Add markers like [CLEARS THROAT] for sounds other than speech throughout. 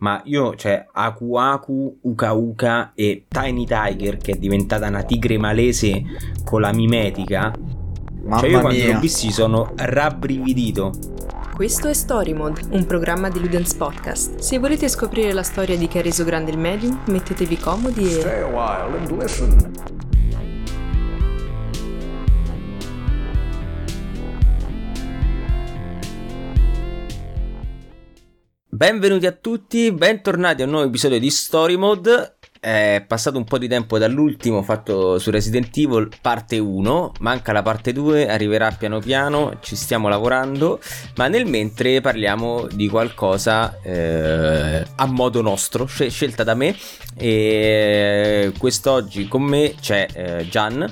ma io, cioè, Aku Aku, Uka Uka e Tiny Tiger, che è diventata una tigre malese con la mimetica. Mamma cioè, io quando mia. l'ho visti sono rabbrividito. Questo è Story Mode, un programma di Ludens Podcast. Se volete scoprire la storia di chi ha reso grande il medium, mettetevi comodi e... Stay a while and listen. Benvenuti a tutti, bentornati a un nuovo episodio di Story Mode. È passato un po' di tempo dall'ultimo fatto su Resident Evil, parte 1. Manca la parte 2, arriverà piano piano, ci stiamo lavorando. Ma nel mentre parliamo di qualcosa eh, a modo nostro, scel- scelta da me. E quest'oggi con me c'è eh, Gian.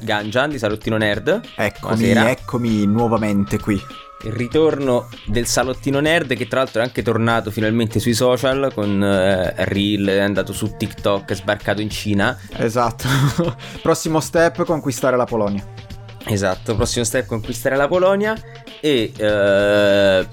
Gian, Gian di Salottino Nerd. Eccomi, Buonasera. eccomi nuovamente qui. Il ritorno del salottino nerd che tra l'altro è anche tornato finalmente sui social con eh, Reel, è andato su TikTok, è sbarcato in Cina. Esatto. [LAUGHS] Prossimo step, conquistare la Polonia. Esatto, prossimo step conquistare la Polonia e eh,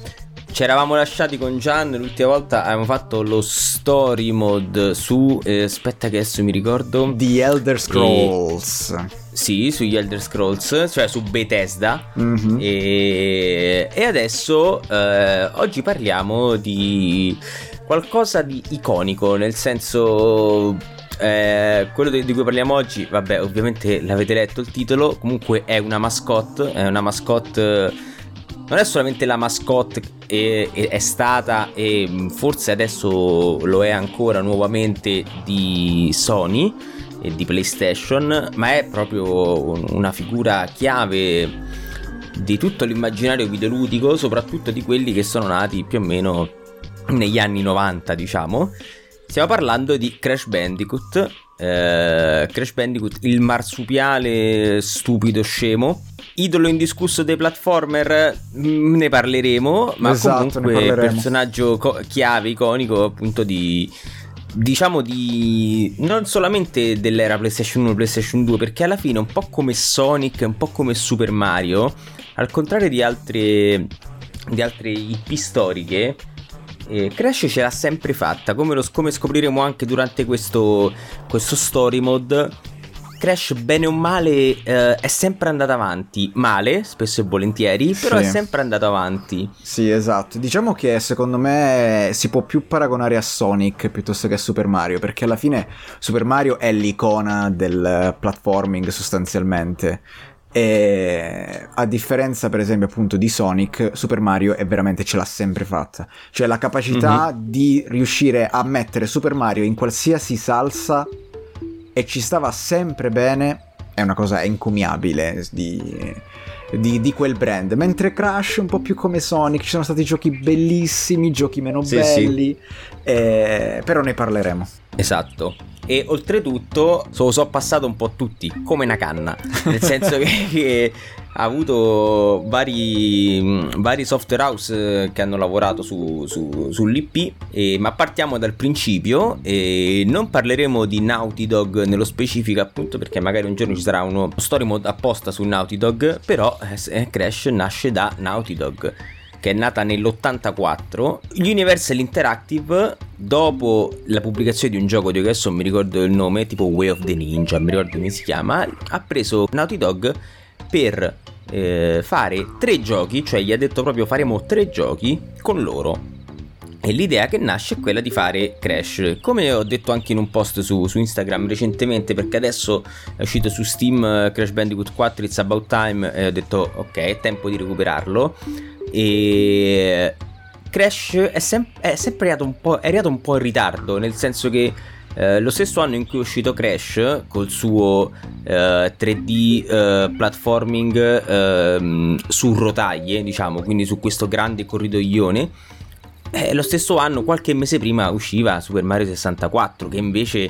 ci eravamo lasciati con Gian l'ultima volta, avevamo fatto lo story mode su, eh, aspetta che adesso mi ricordo, The Elder Scrolls. sì, sugli Elder Scrolls, cioè su Bethesda. Mhm. E, e adesso eh, oggi parliamo di qualcosa di iconico, nel senso eh, quello di, di cui parliamo oggi, vabbè, ovviamente l'avete letto il titolo, comunque è una mascotte, è una mascotte non è solamente la mascotte e- e- è stata e mh, forse adesso lo è ancora nuovamente di Sony e di PlayStation, ma è proprio un- una figura chiave di tutto l'immaginario videoludico, soprattutto di quelli che sono nati più o meno negli anni 90, diciamo. Stiamo parlando di Crash Bandicoot. Eh, Crash Bandicoot, il marsupiale stupido scemo. Idolo indiscusso dei platformer, mm, ne parleremo, ma Esatto, comunque personaggio co- chiave, iconico appunto di... Diciamo di... non solamente dell'era PlayStation 1 e PlayStation 2, perché alla fine un po' come Sonic, un po' come Super Mario, al contrario di altre, di altre IP storiche, eh, Crash ce l'ha sempre fatta, come, lo- come scopriremo anche durante questo, questo story mode. Crash, bene o male, eh, è sempre andato avanti. Male, spesso e volentieri, però Sì. è sempre andato avanti. Sì, esatto. Diciamo che secondo me si può più paragonare a Sonic piuttosto che a Super Mario, perché alla fine Super Mario è l'icona del platforming sostanzialmente. E a differenza, per esempio, appunto di Sonic, Super Mario è veramente ce l'ha sempre fatta. Cioè la capacità di riuscire a mettere Super Mario in qualsiasi salsa e ci stava sempre bene è una cosa encomiabile di, di, di quel brand. Mentre Crash, un po' più come Sonic, ci sono stati giochi bellissimi, giochi meno Sì, belli, eh, però ne parleremo. Esatto. E oltretutto, so, so passato un po' tutti, come una canna. Nel senso che, [LAUGHS] che ha avuto vari, vari software house eh, che hanno lavorato su, su- sull'IP. e- ma partiamo dal principio. E non parleremo di Naughty Dog nello specifico, appunto, perché magari un giorno ci sarà uno story mode apposta su Naughty Dog. Però eh, se- Crash nasce da Naughty Dog che è nata nell'84. Universal Interactive, dopo la pubblicazione di un gioco di adesso non mi ricordo il nome, tipo Way of the Ninja, mi ricordo come si chiama, ha preso Naughty Dog per eh, fare tre giochi, cioè gli ha detto proprio faremo tre giochi con loro. E l'idea che nasce è quella di fare Crash. Come ho detto anche in un post su, su Instagram recentemente, perché adesso è uscito su Steam eh, Crash Bandicoot 4 It's About Time e ho detto ok, è tempo di recuperarlo. E Crash è, sem- è sempre arrivato un, po', è arrivato un po' in ritardo, nel senso che eh, lo stesso anno in cui è uscito Crash col suo eh, 3D eh, platforming ehm, su rotaie, diciamo, quindi su questo grande corridoione. eh, lo stesso anno, qualche mese prima, usciva Super Mario 64, che invece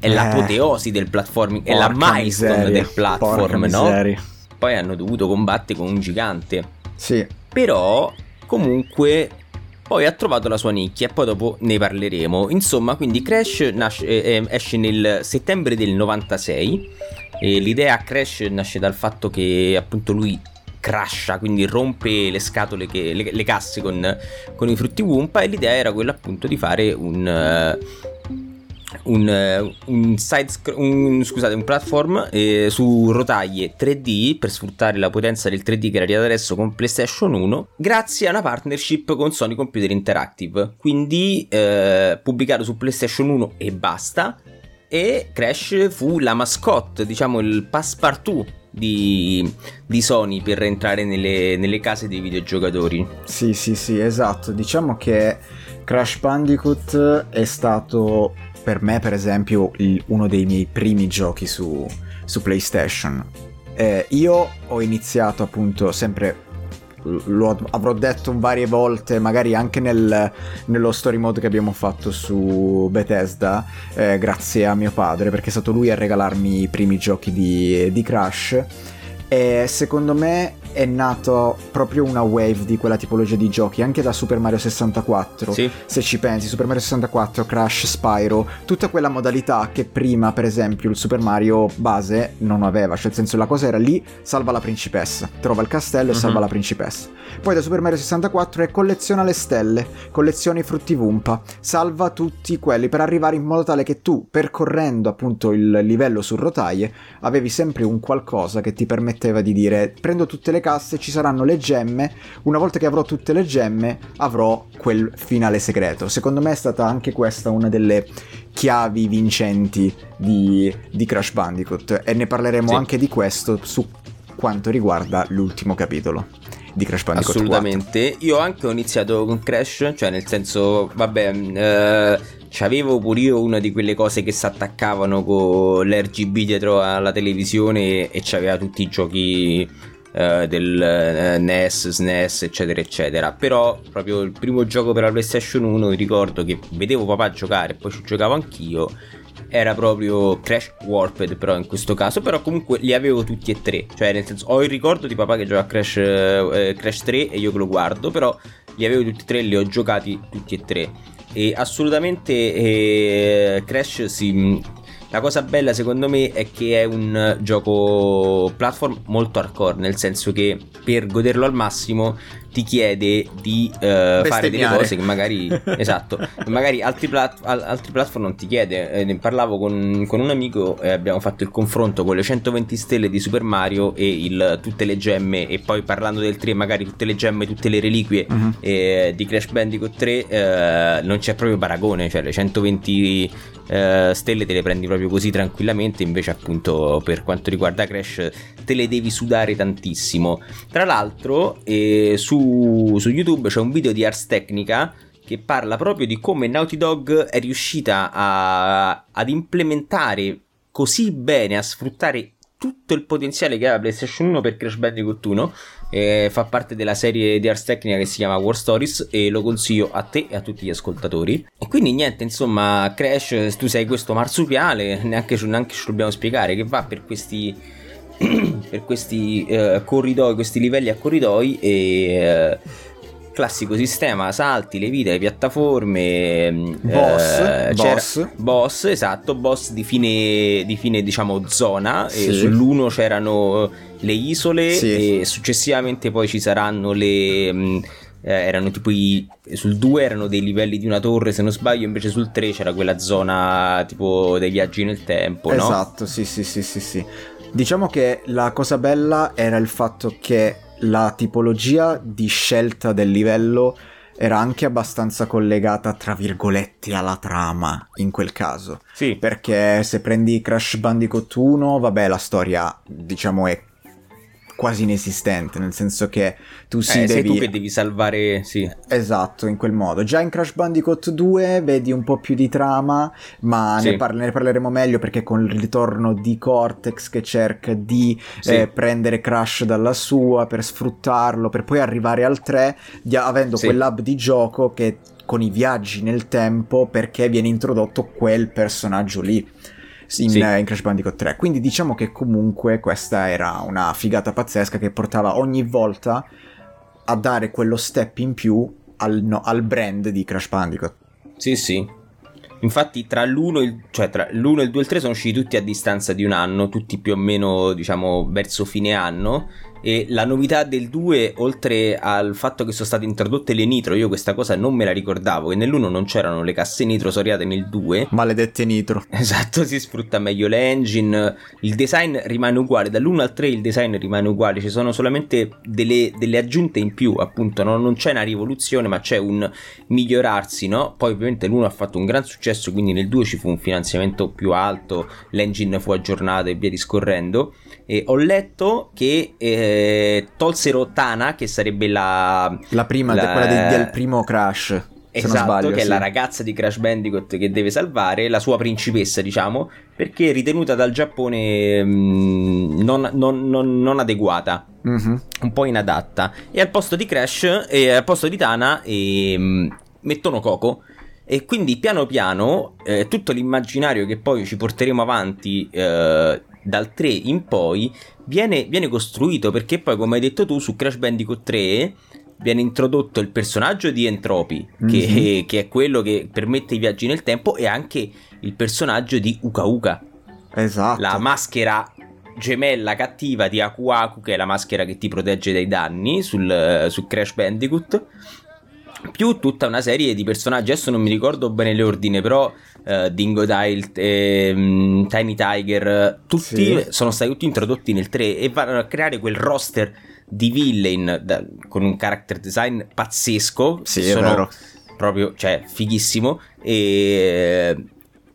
è Eh. l'apoteosi del platforming, è la milestone miseria, del platform, no? miseria. Poi hanno dovuto combattere con un gigante. Sì, Però, comunque, poi ha trovato la sua nicchia e poi dopo ne parleremo. Insomma, quindi Crash nasce- eh, eh, esce nel settembre del 96 e l'idea Crash nasce dal fatto che appunto lui crasha, quindi rompe le scatole, che, le, le casse con, con, i frutti Wumpa e l'idea era quella appunto di fare un... Un, un, side, un, scusate, un platform eh, su rotaie 3D per sfruttare la potenza del 3D che era arrivata adesso con PlayStation 1 grazie a una partnership con Sony Computer Interactive quindi eh, pubblicato su PlayStation 1 e basta e Crash fu la mascotte diciamo il passepartout di, di, Sony per entrare nelle, nelle, case dei videogiocatori. Sì, sì, sì, esatto. Diciamo che Crash Bandicoot è stato per me, per esempio, il, uno dei miei primi giochi su, su PlayStation. Eh, io ho iniziato appunto sempre lo avrò detto varie volte, magari anche nel, nello story mode che abbiamo fatto su Bethesda, eh, grazie a mio padre, perché è stato lui a regalarmi i primi giochi di, di Crash. E secondo me è nato proprio una wave di quella tipologia di giochi, anche da Super Mario 64. Sì. Se ci pensi, Super Mario 64, Crash, Spyro, tutta quella modalità che prima, per esempio, il Super Mario base non aveva. Cioè, nel senso, la cosa era lì, salva la principessa, trova il castello e uh-huh. salva la principessa. Poi da Super Mario 64 è colleziona le stelle, colleziona i frutti Vumpa, salva tutti quelli per arrivare in modo tale che tu, percorrendo appunto il livello su rotaie, avevi sempre un qualcosa che ti permetteva di dire prendo tutte le casse ci saranno le gemme, una volta che avrò tutte le gemme avrò quel finale segreto. Secondo me è stata anche questa una delle chiavi vincenti di, di Crash Bandicoot e ne parleremo sì. anche di questo su quanto riguarda l'ultimo capitolo di Crash Bandicoot Assolutamente. 4. Io anche ho iniziato con Crash, cioè nel senso, vabbè, eh, c'avevo pure io una di quelle cose che si attaccavano con l'RGB dietro alla televisione e c'aveva tutti i giochi uh, del eh, NES, SNES, eccetera, eccetera. Però proprio il primo gioco per la PlayStation 1 ricordo che vedevo papà giocare e poi ci giocavo anch'io. Era proprio Crash Warped, però in questo caso. Però comunque li avevo tutti e tre. Cioè, nel senso, ho il ricordo di papà che gioca a Crash, eh, Crash 3 e io che lo guardo. Però li avevo tutti e tre, li ho giocati tutti e tre. E assolutamente eh, Crash si la cosa bella secondo me è che è un gioco platform molto hardcore, nel senso che per goderlo al massimo ti chiede di uh, fare delle cose che magari [LAUGHS] esatto. Magari altri, plat- altri, platform non ti chiede. Eh, ne parlavo con, con un amico e abbiamo fatto il confronto con le 120 stelle di Super Mario e il, tutte le gemme e poi parlando del 3 magari tutte le gemme tutte le reliquie uh-huh. eh, di Crash Bandicoot 3 eh, non c'è proprio paragone cioè le 120 eh, stelle te le prendi proprio così tranquillamente invece appunto per quanto riguarda Crash te le devi sudare tantissimo. Tra l'altro eh, su YouTube c'è un video di Ars Technica che parla proprio di come Naughty Dog è riuscita a, ad implementare così bene, a sfruttare tutto il potenziale che aveva PlayStation 1 per Crash Bandicoot 1 eh, fa parte della serie di Ars Technica che si chiama War Stories e lo consiglio a te e a tutti gli ascoltatori. E quindi niente insomma Crash tu sei questo marsupiale neanche, neanche lo dobbiamo spiegare che va per questi [CLEARS THROAT] per questi eh, corridoi, questi livelli a corridoi e eh, classico sistema salti, le vite, le piattaforme mm, boss, eh, boss. boss esatto, boss di fine, di fine diciamo zona sì. sull'uno c'erano le isole sì. e successivamente poi ci saranno le mm, eh, erano tipo i, sul 2 erano dei livelli di una torre se non sbaglio invece sul 3 c'era quella zona tipo dei viaggi nel tempo esatto no? sì sì sì sì sì Diciamo che la cosa bella era il fatto che la tipologia di scelta del livello era anche abbastanza collegata, tra virgolette, alla trama in quel caso. Sì. Perché se prendi Crash Bandicoot 1, vabbè, la storia, diciamo, è quasi inesistente, nel senso che tu si eh, devi... Sei tu che devi salvare, sì. Esatto, in quel modo. Già in Crash Bandicoot 2 vedi un po' più di trama, ma sì. ne, par- ne, parleremo meglio perché con il ritorno di Cortex che cerca di sì. eh, prendere Crash dalla sua per sfruttarlo, per poi arrivare al 3, di- avendo sì. quell'hub di gioco che con i viaggi nel tempo perché viene introdotto quel personaggio lì in, sì. in, Crash Bandicoot 3. Quindi diciamo che comunque questa era una figata pazzesca che portava ogni volta a dare quello step in più al, no, al brand di Crash Bandicoot. Sì, sì. Infatti tra l'1, il, cioè tra l'1, il 2 e il 3 sono usciti tutti a distanza di un anno, tutti più o meno diciamo verso fine anno E la novità del 2, oltre al fatto che sono state introdotte le nitro, io questa cosa non me la ricordavo, che nell'1 non c'erano le casse nitro soriate nel 2. Maledette nitro. [LAUGHS] Esatto, si sfrutta meglio l'engine, il design rimane uguale, dall'1 al 3 il design rimane uguale, ci sono solamente delle, delle aggiunte in più, appunto, no? non c'è una rivoluzione, ma c'è un migliorarsi, no? Poi ovviamente l'1 ha fatto un gran successo, quindi nel 2 ci fu un finanziamento più alto, l'engine fu aggiornato e via discorrendo. E ho letto che eh, tolsero Tana, che sarebbe la... La prima, la- quella del, del primo Crash. se non Esatto, sbaglio, che è sì. la ragazza di Crash Bandicoot che deve salvare, la sua principessa, diciamo, perché è ritenuta dal Giappone mm, non, non- non- non adeguata, Mhm. un po' inadatta. E al posto di Crash, e al posto di Tana, ehm, mettono Coco. E quindi piano piano eh, tutto l'immaginario che poi ci porteremo avanti eh, dal 3 in poi viene, viene costruito perché poi come hai detto tu su Crash Bandicoot 3 viene introdotto il personaggio di Entropy che, [LAUGHS] che è quello che permette i viaggi nel tempo e anche il personaggio di Uka Uka Esatto. la maschera gemella cattiva di Aku Aku, che è la maschera che ti protegge dai danni sul, eh, su Crash Bandicoot. Più tutta una serie di personaggi, adesso non mi ricordo bene l'ordine, però eh, Dingo Dile, ehm, Tiny Tiger, eh, tutti Sì. sono stati tutti introdotti nel 3 e vanno a creare quel roster di villain da- con un character design pazzesco. Sì, sono vero. proprio, cioè, fighissimo. E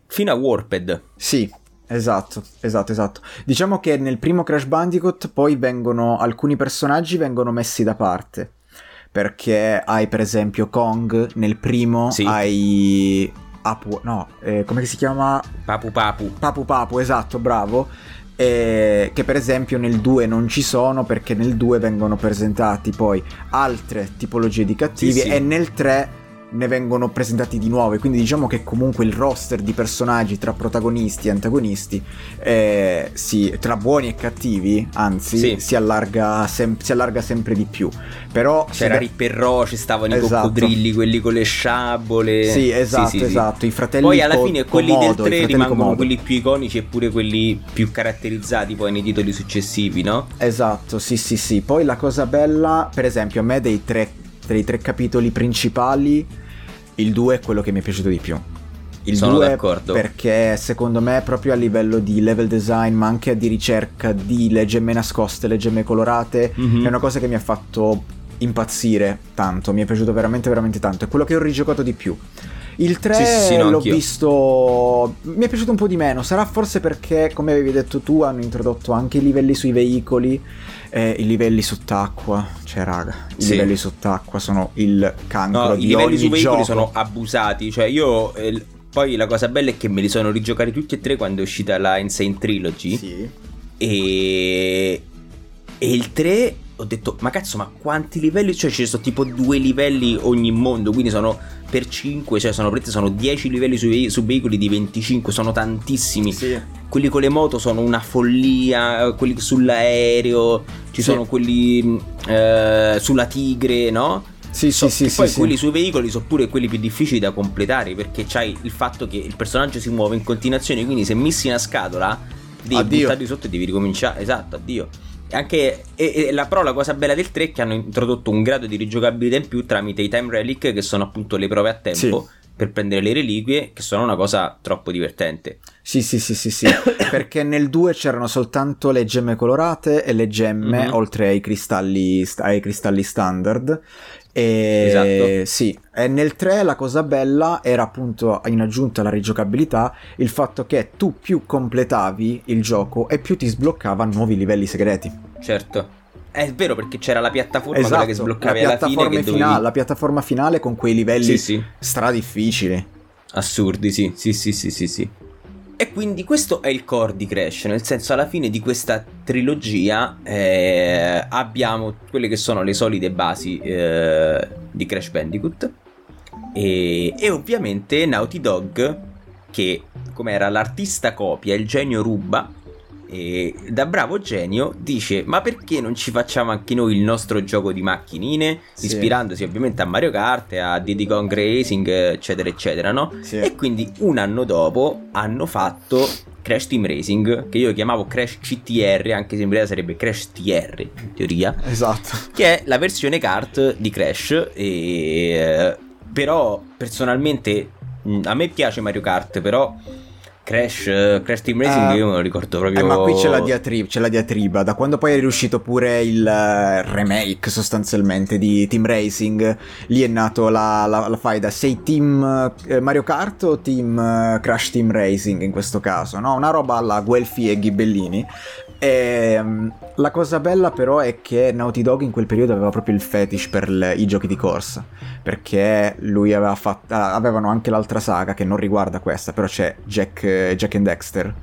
fino a Warped. Sì, esatto, esatto, esatto. Diciamo che nel primo Crash Bandicoot poi vengono alcuni personaggi vengono messi da parte. Perché hai per esempio Kong nel primo, Sì. hai Apu, no, eh, come si chiama? Papu Papu. Papu Papu, esatto, bravo. eh, che per esempio nel 2 non ci sono perché nel 2 vengono presentati poi altre tipologie di cattivi Sì, sì. e nel 3 ne vengono presentati di nuove quindi diciamo che comunque il roster di personaggi tra protagonisti e antagonisti eh, sì, tra buoni e cattivi anzi Sì. si, allarga sem- si allarga sempre di più però C'era se- Ripperro, ci stavano Esatto. i coccodrilli, quelli con le sciabole. sì esatto Sì, esatto i fratelli Poi alla Co- fine quelli Komodo, del i 3 fratelli rimangono Komodo. quelli più iconici e pure quelli più caratterizzati poi nei titoli successivi, no? Esatto, sì, sì, sì. Poi la cosa bella, per esempio, a me dei tre, dei tre capitoli principali, il 2 è quello che mi è piaciuto di più. Il Sono 2 d'accordo. perché secondo me proprio a livello di level design, ma anche di ricerca di le gemme nascoste, le gemme colorate, Mhm. è una cosa che mi ha fatto impazzire tanto, mi è piaciuto veramente veramente tanto, è quello che ho rigiocato di più. Il 3 Sì, sì, sì, no, l'ho anch'io. visto. Mi è piaciuto un po' di meno. Sarà forse perché, come avevi detto tu, hanno introdotto anche i livelli sui veicoli. Eh, I livelli sott'acqua. Cioè, raga, i Sì. livelli sott'acqua sono il cancro No, di i livelli ogni sui veicoli gioco. sono abusati. Cioè, io. eh, poi la cosa bella è che me li sono rigiocati tutti e tre quando è uscita la Insane Trilogy. Sì. E. E il 3 ho detto, ma cazzo, ma quanti livelli? Cioè, ci sono tipo due livelli ogni mondo, quindi sono per 5, cioè sono, sono 10 livelli sui, su veicoli di 25, sono tantissimi. Sì. Quelli con le moto sono una follia, quelli sull'aereo, ci Sì. sono quelli eh, sulla tigre, no? Sì, So- sì, sì, sì, poi sì. quelli sui veicoli sono pure quelli più difficili da completare perché c'hai il fatto che il personaggio si muove in continuazione, quindi se missi una scatola devi Addio. buttarli sotto e devi ricominciare. Esatto, addio. Anche e, e la, però la cosa bella del 3 è che hanno introdotto un grado di rigiocabilità in più tramite i time relic che sono appunto le prove a tempo per prendere le reliquie che sono una cosa troppo divertente. Sì, sì, sì, sì, sì. [COUGHS] Perché nel 2 c'erano soltanto le gemme colorate e le gemme, Mhm. oltre ai cristalli, ai cristalli standard. E Esatto. sì, e nel 3 la cosa bella era appunto in aggiunta alla rigiocabilità il fatto che tu più completavi il gioco e più ti sbloccava nuovi livelli segreti. Certo. È vero perché c'era la piattaforma esatto, che la sbloccavi fine piattaforma, dovevi... finale, la piattaforma finale con quei livelli Sì, sì. stra difficili. Assurdi, sì, sì, sì, sì, sì, sì. E quindi questo è il core di Crash, nel senso alla fine di questa trilogia eh, abbiamo quelle che sono le solide basi eh, di Crash Bandicoot. E, e ovviamente Naughty Dog che come era l'artista copia, il genio ruba e da bravo genio dice ma perché non ci facciamo anche noi il nostro gioco di macchinine Sì. ispirandosi ovviamente a Mario Kart a Diddy Kong Racing eccetera eccetera no? Sì. e quindi un anno dopo hanno fatto Crash Team Racing che io chiamavo Crash CTR anche se in realtà sarebbe Crash TR in teoria Esatto. che è la versione kart di Crash e eh, però personalmente a me piace Mario Kart però Crash, eh, Crash Team Racing Eh, io me lo ricordo proprio Eh, ma qui c'è la, diatrib- c'è la diatriba. Da quando poi è riuscito pure il eh, remake sostanzialmente di Team Racing, lì è nato la, la, la faida. Sei team eh, Mario Kart o team Crash Team Racing in questo caso? No, una roba alla Guelfi e Ghibellini. Ehm, la cosa bella però è che Naughty Dog in quel periodo aveva proprio il fetish per le- i giochi di corsa. Perché lui aveva fatto. avevano anche l'altra saga che non riguarda questa, però c'è Jack, Jack and Dexter.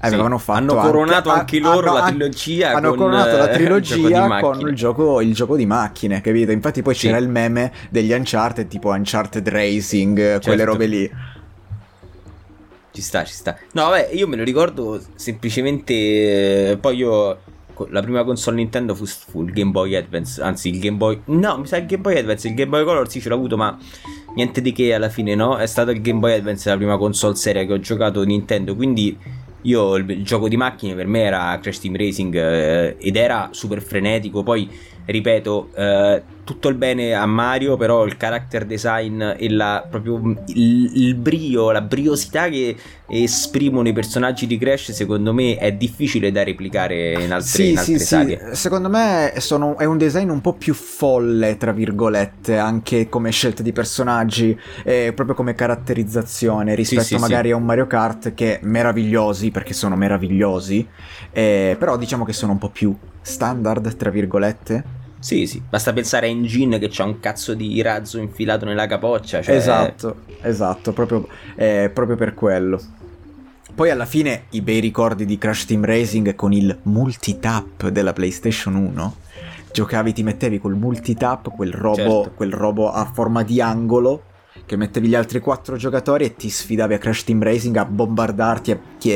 Avevano Sì, fatto hanno coronato anche ah, loro hanno la trilogia Hanno con, coronato la eh, [LAUGHS] trilogia il con il gioco, il gioco di macchine, capito? Infatti poi Sì. c'era il meme degli Uncharted, tipo Uncharted Racing, quelle Certo. robe lì. Ci sta, ci sta. No, vabbè, io me lo ricordo semplicemente. eh, Poi io. La prima console Nintendo fu, fu il Game Boy Advance. Anzi, il Game Boy. No, mi sa il Game Boy Advance. Il Game Boy Color sì ce l'ho avuto, ma niente di che alla fine, no? È stato il Game Boy Advance la prima console seria che ho giocato Nintendo. Quindi io il, il gioco di macchine per me era Crash Team Racing eh, ed era super frenetico. Poi, ripeto, eh, tutto il bene a Mario, però il character design e la, proprio il, il brio, la briosità che esprimono i personaggi di Crash, secondo me è difficile da replicare in altre, Sì, in altre sì, saghe. sì. Secondo me sono- è un design un po' più folle, tra virgolette, anche come scelta di personaggi, e proprio come caratterizzazione rispetto sì, magari a un Mario Kart che meravigliosi, perché sono meravigliosi, eh, però diciamo che sono un po' più standard, tra virgolette. Sì, sì, basta pensare a Engine che c'ha un cazzo di razzo infilato nella capoccia. Cioè... Esatto, esatto, proprio, eh, proprio per quello. Poi alla fine i bei ricordi di Crash Team Racing con il multitap della PlayStation 1. Giocavi, ti mettevi col multitap, quel robo, Certo. quel robo a forma di angolo, che mettevi gli altri quattro giocatori e ti sfidavi a Crash Team Racing a bombardarti a chi,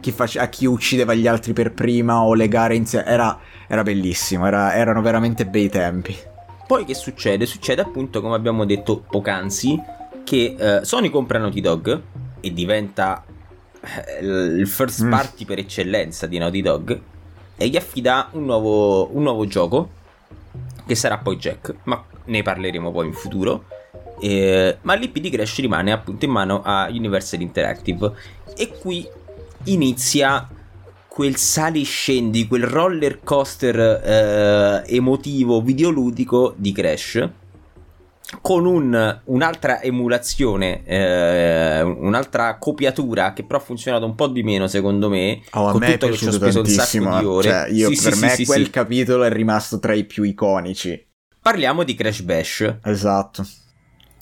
chi face- a chi uccideva gli altri per prima o le gare insieme. Era, era bellissimo, era- erano veramente bei tempi. Poi che succede? Succede appunto, come abbiamo detto poc'anzi, che eh, Sony compra Naughty Dog e diventa eh, il first Mm. party per eccellenza di Naughty Dog e gli affida un nuovo, un nuovo gioco che sarà poi Jack, ma ne parleremo poi in futuro. Eh, ma l'IP di Crash rimane appunto in mano a Universal Interactive e qui inizia quel sali scendi, quel roller coaster eh, emotivo videoludico di Crash con un- un'altra emulazione, eh, un'altra copiatura che però ha funzionato un po' di meno secondo me. Oh, a con me è tutto che ci ho piaciuto speso un sacco tantissimo. di ore. Cioè, io, Sì, per sì, me sì, quel capitolo è rimasto tra i più iconici. Parliamo di Crash Bash, Esatto.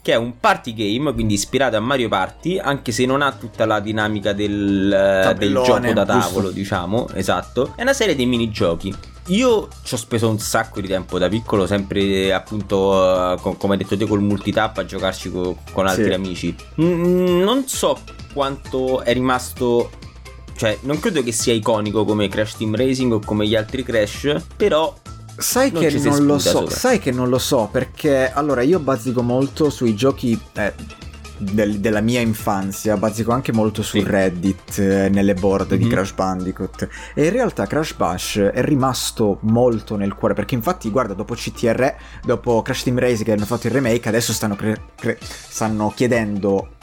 Che è un party game, quindi ispirato a Mario Party, anche se non ha tutta la dinamica del, eh, del gioco da giusto. tavolo, diciamo, esatto. È una serie di minigiochi. Io ci ho speso un sacco di tempo da piccolo, sempre appunto, eh, co- come hai detto te, col multitap a giocarci co- con altri Sì. amici. Mm, non so quanto è rimasto... Cioè, non credo che sia iconico come Crash Team Racing o come gli altri Crash, però Sai Non che non lo so, sopra. sai che non lo so perché allora io bazzico molto sui giochi eh, del- della mia infanzia, bazzico anche molto su Sì. Reddit, eh, nelle board di Mhm. Crash Bandicoot e in realtà Crash Bash è rimasto molto nel cuore perché infatti guarda dopo CTR, dopo Crash Team Racing che hanno fatto il remake adesso stanno, cre- cre- stanno chiedendo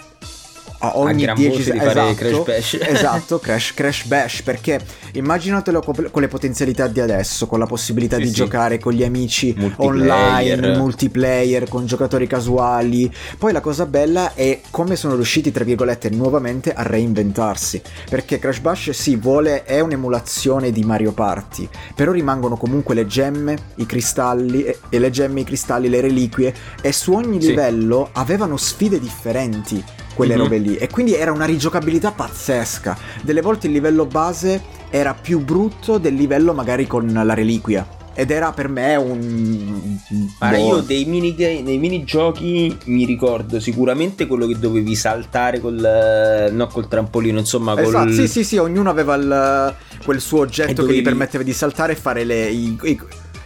a ogni gran 10 voce di fare esatto, Crash Bash. [LAUGHS] esatto, Crash, Crash Bash perché immaginatelo co- con le potenzialità di adesso con la possibilità Sì, di sì. giocare con gli amici Multiplayer. online multiplayer con giocatori casuali poi la cosa bella è come sono riusciti tra virgolette nuovamente a reinventarsi perché Crash Bash sì vuole è un'emulazione di Mario Party però rimangono comunque le gemme i cristalli e e le gemme i cristalli le reliquie e su ogni Sì. livello avevano sfide differenti quelle Mhm. robe lì e quindi era una rigiocabilità pazzesca delle volte il livello base era più brutto del livello magari con la reliquia ed era per me un Guarda, boh, io dei, minigame- dei minigiochi mi ricordo sicuramente quello che dovevi saltare col, eh, no, col trampolino, insomma, col... Esatto, sì, sì, sì, ognuno aveva il, quel suo oggetto dovevi- che gli permetteva di saltare e fare le, i, i-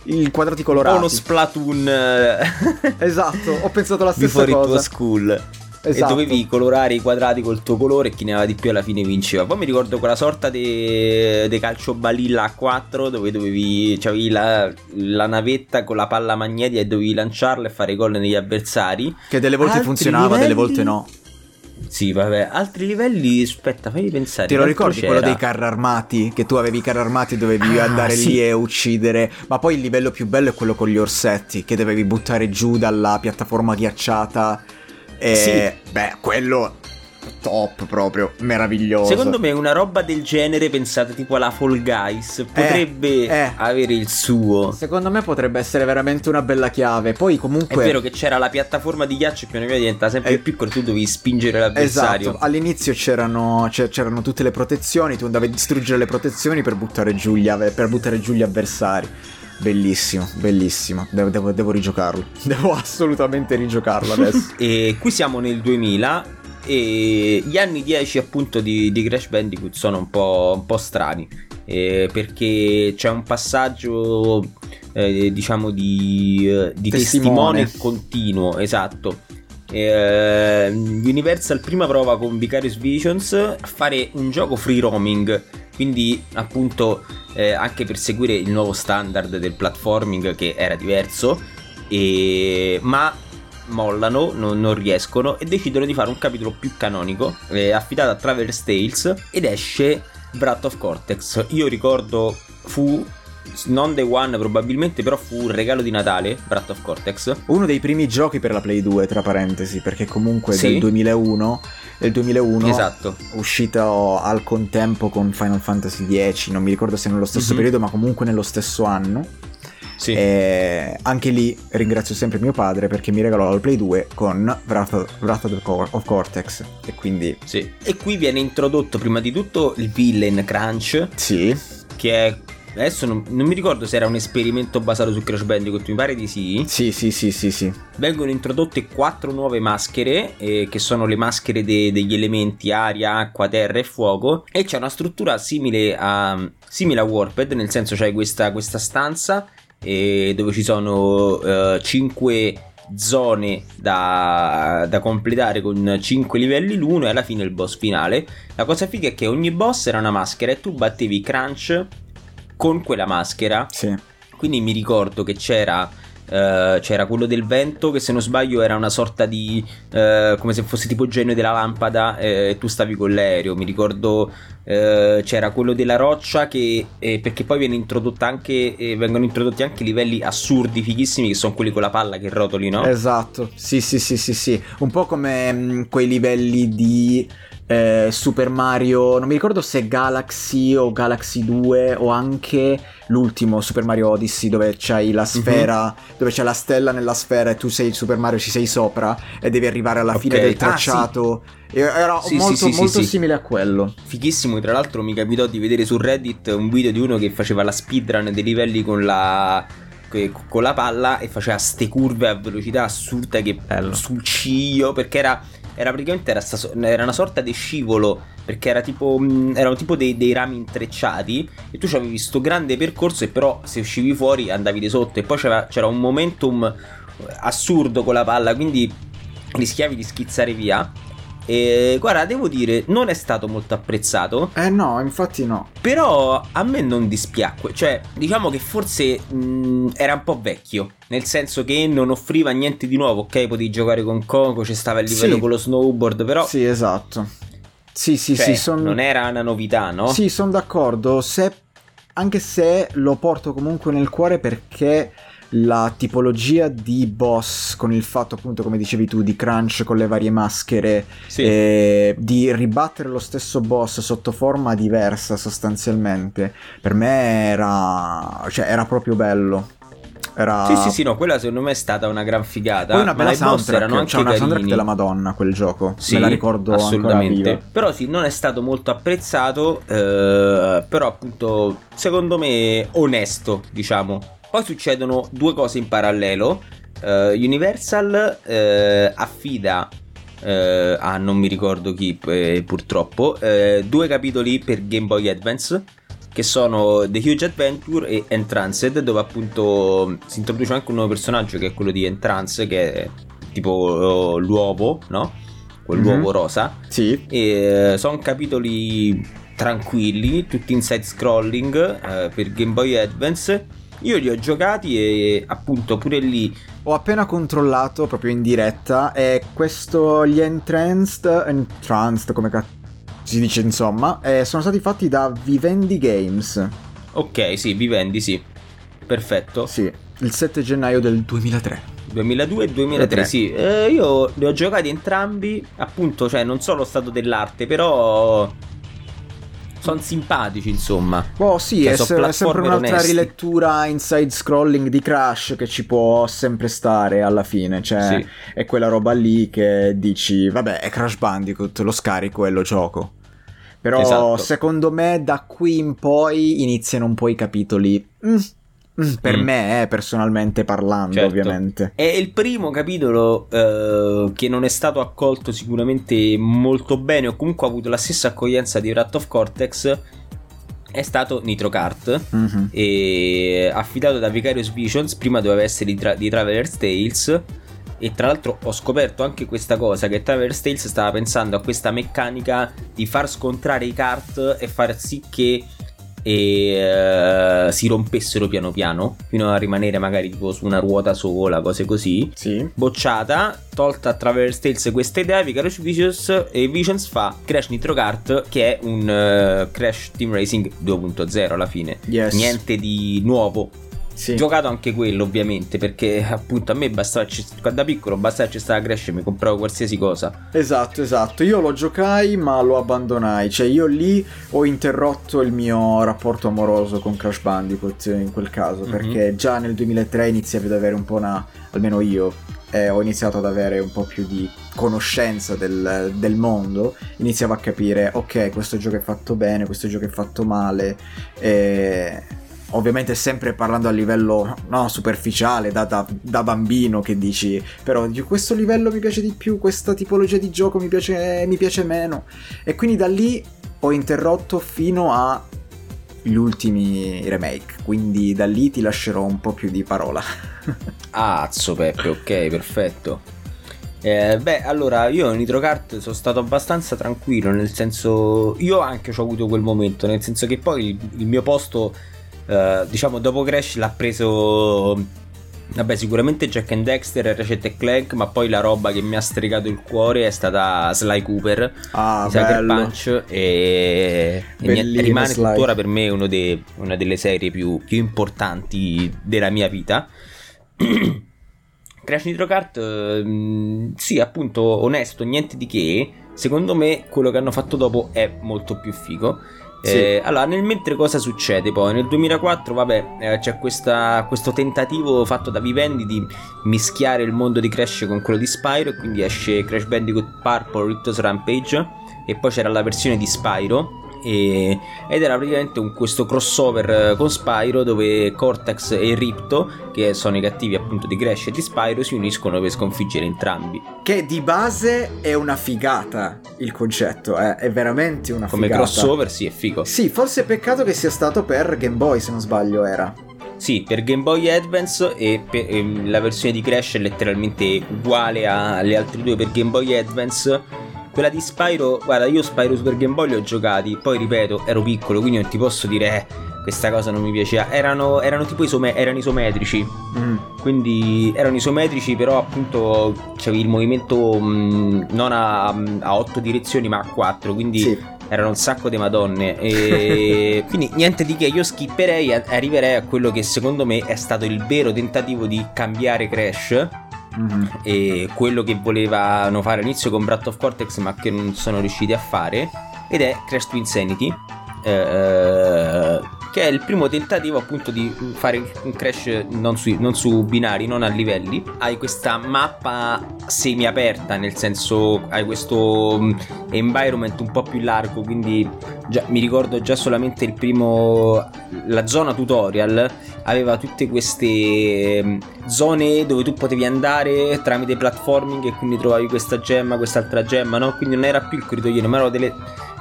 i quadrati colorati. Uno Splatoon eh, Esatto, ho pensato la stessa before it cosa. was cool. Esatto. E dovevi colorare i quadrati col tuo colore e chi ne aveva di più alla fine vinceva. Poi mi ricordo quella sorta di calcio balilla a 4 dove dovevi. C'avevi la, la navetta con la palla magnetica e dovevi lanciarla e fare gol negli avversari. Che delle volte Altri funzionava, delle livelli? volte no. Sì, vabbè, altri livelli. Aspetta, fammi pensare. Ti lo ricordi altro quello c'era? dei carri armati? Che tu avevi i carri armati e dovevi Ah, andare sì. lì e uccidere. Ma poi il livello più bello è quello con gli orsetti, che dovevi buttare giù dalla piattaforma ghiacciata. E Sì. beh, quello top proprio, meraviglioso. Secondo me una roba del genere pensata tipo alla Fall Guys potrebbe eh. avere il suo. Secondo me potrebbe essere veramente una bella chiave. Poi È comunque vero che c'era la piattaforma di ghiaccio e piano piano diventa sempre Eh, più piccola e tu dovevi spingere l'avversario. Esatto, all'inizio c'erano, c'erano tutte le protezioni, tu andavi a distruggere le protezioni per buttare giù gli, per buttare giù gli avversari. Bellissimo, bellissimo. Devo, devo- devo rigiocarlo. [LAUGHS] Devo assolutamente rigiocarlo adesso. [LAUGHS] E qui siamo nel 2000 e gli anni 10 appunto di, di Crash Bandicoot sono un po', un po' strani eh, perché c'è un passaggio eh, diciamo di, eh, di Testimone. testimone continuo, esatto. Eh, Universal prima prova con Vicarious Visions a fare un gioco free roaming, quindi appunto eh, anche per seguire il nuovo standard del platforming che era diverso, e- ma mollano, non, non riescono e decidono di fare un capitolo più canonico eh, affidato a Traverse Tales ed esce Wrath of Cortex. Io ricordo fu non Day One probabilmente, però fu un regalo di Natale, Wrath of Cortex. Uno dei primi giochi per la Play 2, tra parentesi, perché comunque Sì. del 2001, del 2001 Esatto. uscito al contempo con Final Fantasy X, non mi ricordo se nello stesso Mhm. periodo, ma comunque nello stesso anno. Sì. E anche lì ringrazio sempre mio padre perché mi regalò la Play 2 con Wrath of, Wrath the of Cortex. E quindi Sì. E qui viene introdotto prima di tutto il villain Crunch, sì, che è... Adesso non, non mi ricordo se era un esperimento basato su Crash Bandicoot, mi pare di sì. sì, sì, sì, sì, sì. Vengono introdotte quattro nuove maschere, eh, che sono le maschere de- degli elementi aria, acqua, terra e fuoco. E c'è una struttura simile a, simile a Warped, nel senso c'è questa, questa stanza eh, dove ci sono eh, cinque zone da, da completare con 5 livelli l'uno e alla fine il boss finale. La cosa figa è che ogni boss era una maschera e tu battevi Crunch con quella maschera. Sì. Quindi mi ricordo che c'era, eh, c'era quello del vento, che se non sbaglio era una sorta di. eh, come se fosse tipo genio della lampada, eh, e tu stavi con l'aereo. Mi ricordo eh, c'era quello della roccia, che, eh, perché poi viene introdotta anche, eh, vengono introdotti anche livelli assurdi, fighissimi, che sono quelli con la palla che rotoli, no? Esatto, sì, sì, sì, sì, sì. Un po' come mh, quei livelli di eh, Super Mario, non mi ricordo se Galaxy o Galaxy 2 o anche l'ultimo Super Mario Odyssey dove c'hai Mhm. la sfera, dove c'è la stella nella sfera e tu sei il Super Mario, ci sei sopra e devi arrivare alla fine del Ah, tracciato. E Era Sì, molto, sì, sì, molto sì, sì. simile a quello. Fighissimo, tra l'altro mi capitò di vedere su Reddit un video di uno che faceva la speedrun dei livelli con la, con la palla e faceva ste curve a velocità assurda che Bello. sul ciglio perché era, era praticamente era, sta era una sorta di scivolo perché era tipo, mh, erano tipo dei, dei rami intrecciati e tu avevi questo grande percorso e però se uscivi fuori andavi di sotto e poi c'era, c'era un momentum assurdo con la palla quindi rischiavi di schizzare via e guarda, devo dire, non è stato molto apprezzato. Eh no, infatti no. Però a me non dispiacque. Cioè, diciamo che forse mh, era un po' vecchio. Nel senso che non offriva niente di nuovo. Ok, potevi giocare con Coco, c'è stava il livello Sì. con lo snowboard. Però, Sì, esatto. Sì, sì, cioè, sì, son- non era una novità, no? Sì, sono d'accordo. Se, anche se lo porto comunque nel cuore perché la tipologia di boss, con il fatto appunto, come dicevi tu, di crunch con le varie maschere, Sì. e di ribattere lo stesso boss sotto forma diversa sostanzialmente, per me era, cioè, era proprio bello. Era Sì, sì, sì, no, quella secondo me è stata una gran figata. Poi una bella soundtrack, c'è una soundtrack della Madonna quel gioco, Sì, me la ricordo assolutamente. Però sì, non è stato molto apprezzato, eh, però appunto secondo me onesto, diciamo. Poi succedono due cose in parallelo. Eh, Universal eh, affida eh, a non mi ricordo chi eh, purtroppo due capitoli per Game Boy Advance che sono The Huge Adventure e Entranced, dove appunto si introduce anche un nuovo personaggio che è quello di Entrance, che è tipo uh, l'uovo, no? Quell'uovo Mhm. rosa. Sì. E sono capitoli tranquilli, tutti in side scrolling per Game Boy Advance. Io li ho giocati e appunto pure lì Ho appena controllato proprio in diretta e questo gli Entranced, Entranced come cazzo si dice insomma, eh, sono stati fatti da Vivendi Games. Ok, sì, vivendi, sì. Perfetto. Sì, il 7 gennaio del 2003. 2002 e 2003, Tre. sì. Eh, io li ho giocati entrambi, appunto, cioè non so lo stato dell'arte, però sono simpatici, insomma. Oh sì, Cioè, è, se- è sempre un'altra onesti. rilettura in side scrolling di Crash che ci può sempre stare alla fine, cioè Sì. è quella roba lì che dici, vabbè, è Crash Bandicoot, lo scarico e lo gioco. Però Esatto. secondo me da qui in poi iniziano un po' i capitoli. mm, per Mm. me, eh, personalmente parlando, Certo. ovviamente. È il primo capitolo eh, che non è stato accolto sicuramente molto bene, o comunque ha avuto la stessa accoglienza di Wrath of Cortex. È stato Nitro Kart. Mhm. e affidato da Vicarious Visions prima doveva essere di, Tra- di Traveler's Tales e tra l'altro ho scoperto anche questa cosa che Traveler's Tales stava pensando a questa meccanica di far scontrare i kart e far sì che eh, si rompessero piano piano fino a rimanere magari tipo su una ruota sola cose così Sì. bocciata, tolta a Traveler's Tales questa idea, Vicarious Visions e Visions fa Crash Nitro Kart che è un eh, Crash Team Racing 2.0 alla fine. Yes. Niente di nuovo. Sì. Giocato anche quello ovviamente perché appunto a me bastava, da piccolo bastava ci stava Crash e mi compravo qualsiasi cosa. Esatto, esatto. Io lo giocai ma lo abbandonai. Cioè io lì ho interrotto il mio rapporto amoroso con Crash Bandicoot in quel caso. Mhm. Perché già nel 2003 iniziavi ad avere un po' una... almeno io. eh, ho iniziato ad avere un po' più di conoscenza del, del mondo, iniziavo a capire, ok, questo gioco è fatto bene, questo gioco è fatto male, e ovviamente sempre parlando a livello no, superficiale, da, da- da bambino che dici, però questo livello mi piace di più, questa tipologia di gioco mi piace, mi piace meno. E quindi da lì ho interrotto fino agli ultimi remake, quindi da lì ti lascerò un po' più di parola. [LAUGHS] Azzo Peppe, ok, perfetto. Eh, beh, allora io in Nitro Kart sono stato abbastanza tranquillo, nel senso io anche ho avuto quel momento, nel senso che poi il, il mio posto, eh, diciamo, dopo Crash l'ha preso Vabbè, sicuramente Jack and Dexter e Ratchet e Clank, ma poi la roba che mi ha stregato il cuore è stata Sly Cooper Ah, Sucker. Punch e, e rimane Sly. tuttora per me uno dei- una delle serie più, più importanti della mia vita. [CLEARS THROAT] Crash Nitro Kart, ehm, sì, appunto, onesto, niente di che. Secondo me quello che hanno fatto dopo è molto più figo. Eh, allora, nel mentre cosa succede poi? Nel 2004, vabbè, eh, c'è questa- questo tentativo fatto da Vivendi di mischiare il mondo di Crash con quello di Spyro quindi esce Crash Bandicoot Purple Riptos Rampage e poi c'era la versione di Spyro e- ed era praticamente un- questo crossover eh, con Spyro dove Cortex e Ripto, che sono i cattivi appunto di Crash e di Spyro, si uniscono per sconfiggere entrambi. Che di base è una figata il concetto, eh, è veramente una Come figata. crossover sì, è figo. Sì, forse peccato che sia stato per Game Boy, se non sbaglio, era. Sì, per Game Boy Advance e, per- ehm, la versione di Crash è letteralmente uguale alle altre due per Game Boy Advance. Quella di Spyro, guarda, io Spyro Super Game Boy li ho giocati, poi ripeto, ero piccolo, quindi non ti posso dire eh, questa cosa non mi piaceva. Erano, erano tipo isome- erano isometrici, Mm. quindi erano isometrici, però appunto c'avevi il movimento mh, non a, a 8 direzioni ma a 4, quindi Sì. erano un sacco di madonne e [LAUGHS] quindi niente di che io skipperei e arriverei a quello che secondo me è stato il vero tentativo di cambiare Crash Mhm. e quello che volevano fare all'inizio con Brat of Cortex ma che non sono riusciti a fare ed è Crash to Insanity eh, che è il primo tentativo appunto di fare un crash non su, non su binari, non a livelli. Hai questa mappa semi aperta, nel senso hai questo mm, environment un po' più largo, quindi già- mi ricordo già solamente il primo la zona tutorial aveva tutte queste mm, zone dove tu potevi andare tramite platforming e quindi trovavi questa gemma, quest'altra gemma, no? Quindi non era più il corridoione, ma erano delle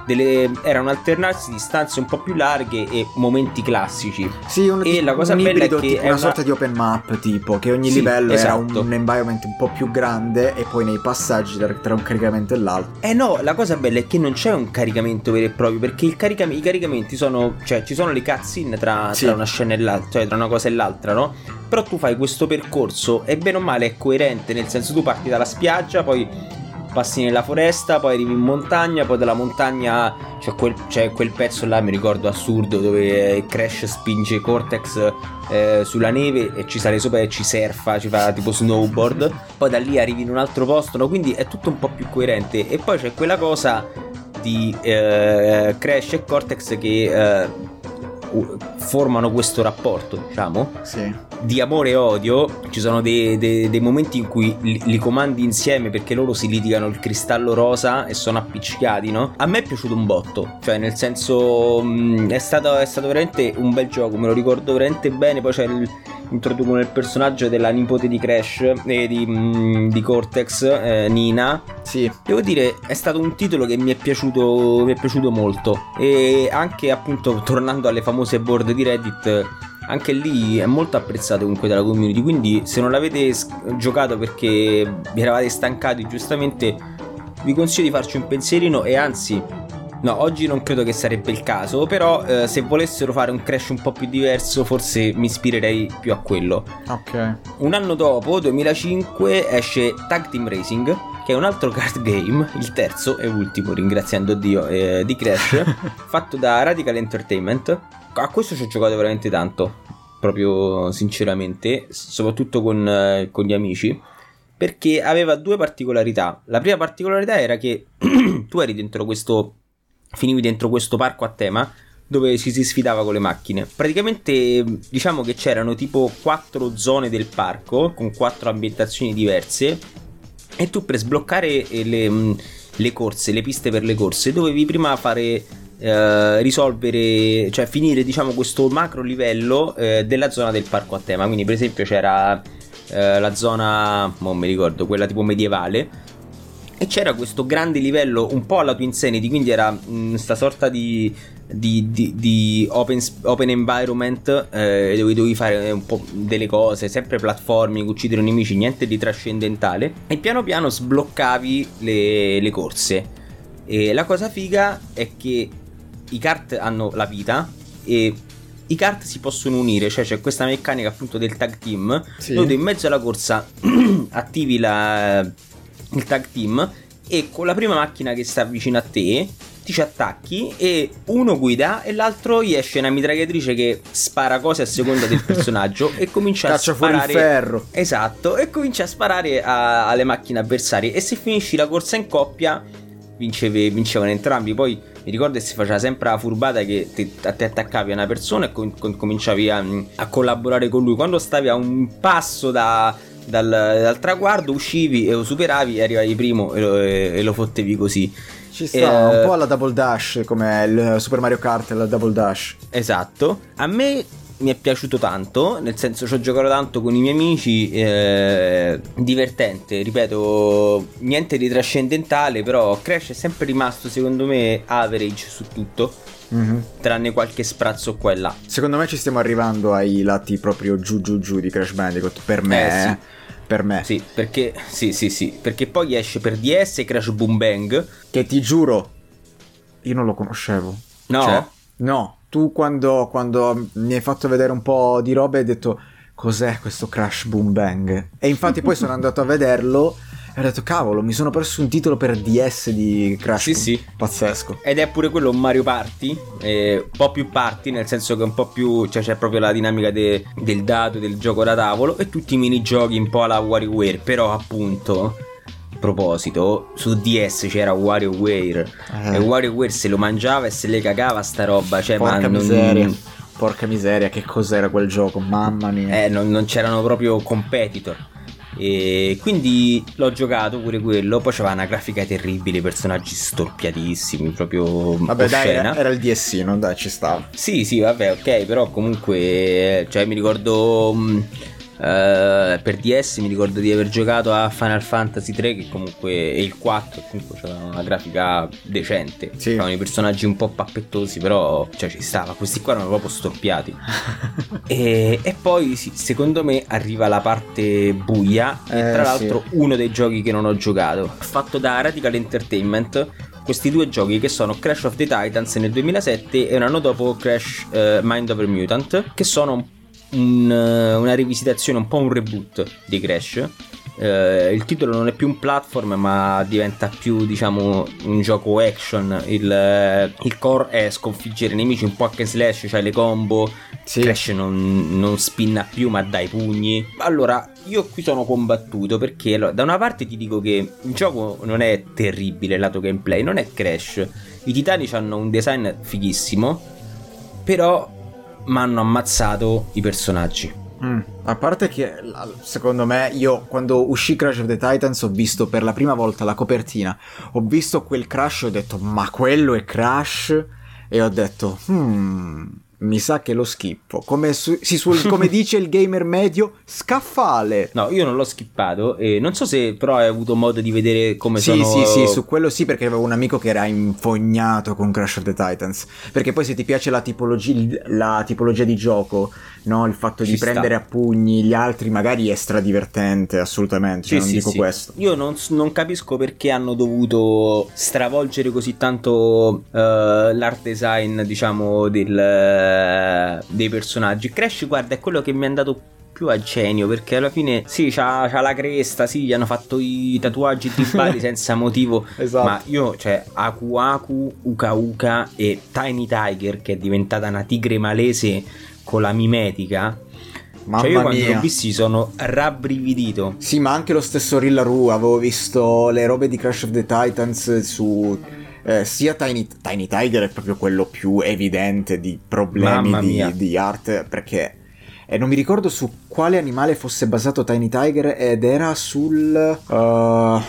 delle, erano alternarsi distanze un po' più larghe e momenti classici. Sì, un, E la cosa un bella è ibrido, che tipo è una una- sorta di open map, tipo che ogni Sì, livello era esatto. un environment un po' più grande e poi nei passaggi tra, tra un caricamento e l'altro. Eh no, la cosa bella è che non c'è un caricamento vero e proprio, perché il caricam- i caricamenti sono, cioè ci sono le cutscene tra, Sì. tra una scena e l'altra, cioè tra una cosa e l'altra, no? Però tu fai questo percorso e bene o male è coerente, nel senso tu parti dalla spiaggia, poi passi nella foresta, poi arrivi in montagna, poi dalla montagna c'è quel, c'è quel pezzo là, mi ricordo assurdo, dove Crash spinge Cortex eh, sulla neve e ci sale sopra e ci surfa, ci fa tipo snowboard, poi da lì arrivi in un altro posto, no? quindi è tutto un po' più coerente e poi c'è quella cosa di eh, Crash e Cortex che eh, formano questo rapporto, diciamo, Sì. Di amore e odio. Ci sono dei, dei- dei momenti in cui li, li comandi insieme perché loro si litigano il cristallo rosa e sono appiccicati, no? A me è piaciuto un botto, cioè nel senso mh, è, stato, è stato veramente un bel gioco, me lo ricordo veramente bene. Poi c'è il, introducono il personaggio della nipote di Crash e di, mh, di Cortex, eh, Nina. Sì. Devo dire, è stato un titolo che mi è piaciuto, mi è piaciuto molto. E anche appunto tornando alle famose board di Reddit, anche lì è molto apprezzato comunque dalla community. Quindi, se non l'avete giocato perché vi eravate stancati, giustamente vi consiglio di farci un pensierino. E anzi, no, oggi non credo che sarebbe il caso. Però, eh, se volessero fare un crash un po' più diverso, forse mi ispirerei più a quello. Ok. Un anno dopo, 2005, esce Tag Team Racing, che è un altro [LAUGHS] card game, il terzo e ultimo, ringraziando Dio, eh, di Crash, [LAUGHS] fatto da Radical Entertainment. A questo ci ho giocato veramente tanto, proprio sinceramente, soprattutto con, eh, con gli amici, perché aveva due particolarità. La prima particolarità era che [CLEARS THROAT] tu eri dentro questo, finivi dentro questo parco a tema, dove ci si sfidava con le macchine. Praticamente diciamo che c'erano tipo quattro zone del parco con quattro ambientazioni diverse e tu per sbloccare eh, le, mh, le corse, le piste per le corse, dovevi prima fare eh, risolvere, cioè finire diciamo questo macro livello eh, della zona del parco a tema. Quindi per esempio c'era eh, la zona, non mi ricordo, quella tipo medievale e c'era questo grande livello un po' alla Twin Sanity, quindi era mh, sta sorta di, di, di- di open, open environment eh, dove dovevi fare un po' delle cose, sempre platforming, uccidere nemici, niente di trascendentale. E piano piano sbloccavi le, le corse. E la cosa figa è che i kart hanno la vita e i kart si possono unire, cioè c'è questa meccanica appunto del tag team Sì. dove in mezzo alla corsa [CLEARS THROAT] attivi la- il tag team e con la prima macchina che sta vicino a te ti ci attacchi e uno guida e l'altro gli esce una mitragliatrice che spara cose a seconda del [LAUGHS] personaggio e comincia Caccia a fuori il sparare ferro. Esatto, e comincia a sparare a- alle macchine avversarie. E se finisci la corsa in coppia, vincevi- vincevano entrambi. Poi mi ricordo che si faceva sempre la furbata che te, a te attaccavi a una persona e com- com- cominciavi a, a collaborare con lui. Quando stavi a un passo da- dal, dal traguardo, uscivi e lo superavi, e arrivavi primo e lo, e- e lo fottevi così. Ci sta Eh, un po' alla Double Dash, come il Super Mario Kart la Double Dash. Esatto. A me mi è piaciuto tanto, nel senso ci ho giocato tanto con i miei amici, eh, divertente, ripeto, niente di trascendentale, però Crash è sempre rimasto secondo me average su tutto, Mhm. tranne qualche sprazzo qua e là. Secondo me ci stiamo arrivando ai lati proprio giù giù giù di Crash Bandicoot. Per me, Eh, sì. eh. per me. Sì, perché sì, sì, sì, perché poi esce per DS Crash Boom Bang. Che ti giuro, io non lo conoscevo. No. Cioè, no. Tu quando, quando mi hai fatto vedere un po' di roba hai detto cos'è questo Crash Boom Bang? E infatti poi sono andato a vederlo e ho detto cavolo, mi sono perso un titolo per DS di Crash. Sì, sì. Pazzesco. Ed è pure quello un Mario Party, eh, un po' più party, nel senso che un po' più. cioè c'è proprio la dinamica de- del dato, del gioco da tavolo e tutti i minigiochi un po' alla WarioWare. Però, appunto, a proposito, su DS c'era WarioWare. Eh. E WarioWare se lo mangiava e se le cagava sta roba. Cioè, Porca ma non, miseria. Porca miseria, che cos'era quel gioco? Mamma mia. eh, non, non c'erano proprio competitor. E quindi l'ho giocato pure quello. Poi c'era una grafica terribile, personaggi storpiatissimi, proprio Vabbè, dai, oscena. era, era il DS, non dai, ci stava. Sì, sì, vabbè, ok, però comunque, cioè mi ricordo mh, Eh, per DS mi ricordo di aver giocato a Final Fantasy 3 che comunque e il 4 che comunque c'era una grafica decente. Sì. C'erano i personaggi un po' pappettosi, però cioè, ci stava. Questi qua erano proprio storpiati. [LAUGHS] e, e poi sì, secondo me arriva la parte buia. E Eh, tra sì. l'altro uno dei giochi che non ho giocato, fatto da Radical Entertainment. Questi due giochi che sono Crash of the Titans nel 2007 e un anno dopo Crash eh, Mind Over Mutant, che sono un- un, eh, una rivisitazione, un po' un reboot di Crash. Eh, il titolo non è più un platform, ma diventa più, diciamo, un gioco action. Il, eh, il core è sconfiggere nemici un po' hack and slash, cioè le combo. Sì. Crash non, non spinna più, ma dai pugni. Allora, io qui sono combattuto perché allora, da una parte ti dico che il gioco non è terribile lato gameplay, non è Crash. I titani hanno un design fighissimo, però mi hanno ammazzato i personaggi. Mm. A parte che, secondo me, io quando uscì Crash of the Titans ho visto per la prima volta la copertina, ho visto quel Crash e ho detto, ma quello è Crash? E ho detto, hmm, mi sa che lo schippo. Come, su- suol- come [LAUGHS] dice il gamer medio, scaffale. No, io non l'ho skippato e non so se però hai avuto modo di vedere come Sì, sono sì, sì, su quello sì, perché avevo un amico che era infognato con Crash of the Titans. Perché poi se ti piace la tipologia, la tipologia di gioco, no? Il fatto Ci di sta. prendere a pugni gli altri magari è stradivertente, assolutamente. Sì, cioè, non sì, dico sì. questo. Io non, non capisco perché hanno dovuto stravolgere così tanto eh, l'art design, diciamo, del, eh, dei personaggi. Crash, guarda, è quello che mi è andato più a genio perché alla fine sì c'ha, c'ha la cresta sì gli hanno fatto i tatuaggi tribali [LAUGHS] senza motivo Esatto. ma io cioè Aku Aku Uka Uka e Tiny Tiger che è diventata una tigre malese con la mimetica Mamma cioè io quando mia. l'ho visti sono rabbrividito Sì, ma anche lo stesso Rillaru, avevo visto le robe di Crash of the Titans su... eh, sia Tiny, Tiny Tiger è proprio quello più evidente di problemi di, di arte perché e non mi ricordo su quale animale fosse basato Tiny Tiger ed era sul... uh,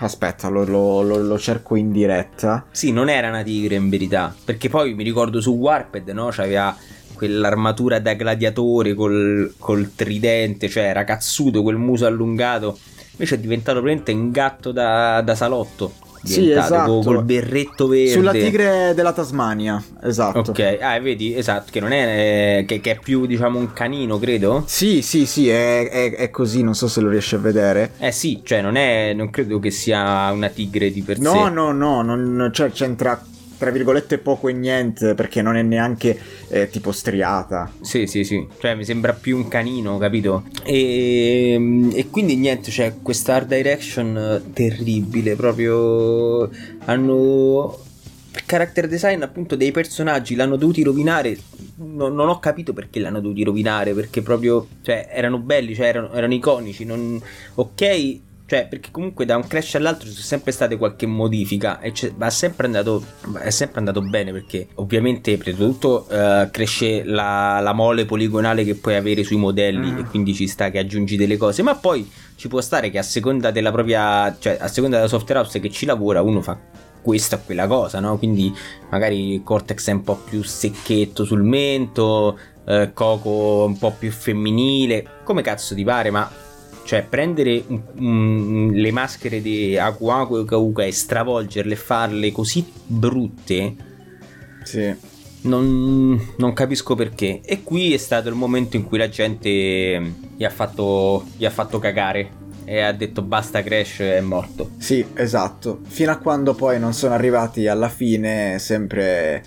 aspetta, lo, lo- lo- lo cerco in diretta. Sì, non era una tigre in verità. Perché poi mi ricordo su Warped, no? C'aveva quell'armatura da gladiatore col, col tridente, cioè era cazzuto, quel muso allungato. Invece è diventato praticamente un gatto da, da salotto. Sì, esatto. co- Col berretto verde. Sulla tigre della Tasmania, esatto. Ok, ah, vedi, esatto, che non è. eh, che, che è più, diciamo, un canino, credo. Sì, sì, sì, è, è- è così, non so se lo riesci a vedere. Eh sì, cioè non è. Non credo che sia una tigre di per sé. No, no, no, non, cioè, c'entra tra virgolette poco e niente perché non è neanche eh, tipo striata. Sì, sì, sì, cioè mi sembra più un canino, capito? E, e quindi niente, cioè questa art direction eh, terribile, proprio hanno character design appunto dei personaggi l'hanno dovuti rovinare. Non, non ho capito perché l'hanno dovuti rovinare, perché proprio, cioè, erano belli, cioè erano, erano iconici, non, ok, cioè, perché comunque da un crash all'altro c'è sempre stata qualche modifica e è sempre andato, è sempre andato bene perché ovviamente prima di tutto eh, cresce la, la mole poligonale che puoi avere sui modelli Mm. e quindi ci sta che aggiungi delle cose, ma poi ci può stare che a seconda della propria, cioè a seconda della software house che ci lavora uno fa questa o quella cosa, no? Quindi magari Cortex è un po' più secchetto sul mento, eh, Coco un po' più femminile, come cazzo ti pare, ma cioè prendere un- le maschere di Aku Aku e Uka Uka e stravolgerle e farle così brutte Sì. non, non capisco perché. E qui è stato il momento in cui la gente gli ha fatto, gli ha fatto cagare e ha detto basta Crash è morto. Sì, esatto. Fino a quando poi non sono arrivati alla fine sempre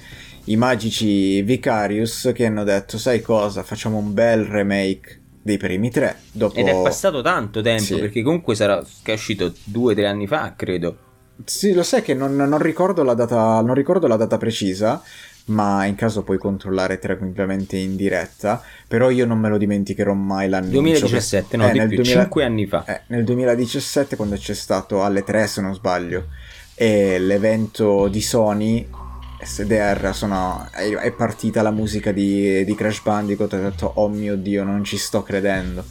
i magici Vicarius che hanno detto sai cosa, facciamo un bel remake dei primi tre. Dopo... Ed è passato tanto tempo Sì. perché comunque sarà che è uscito due o tre anni fa, credo. Sì, lo sai che non, non ricordo la data, non ricordo la data precisa, ma in caso puoi controllare tranquillamente in diretta. Però io non me lo dimenticherò mai l'annuncio. 2017, no, Eh, di nel più, 2000 5 anni fa. Eh, nel 2017 quando c'è stato alle 3 se non sbaglio e l'evento di Sony SDR sono, è, è partita la musica di, di Crash Bandicoot e ho detto oh mio dio non ci sto credendo.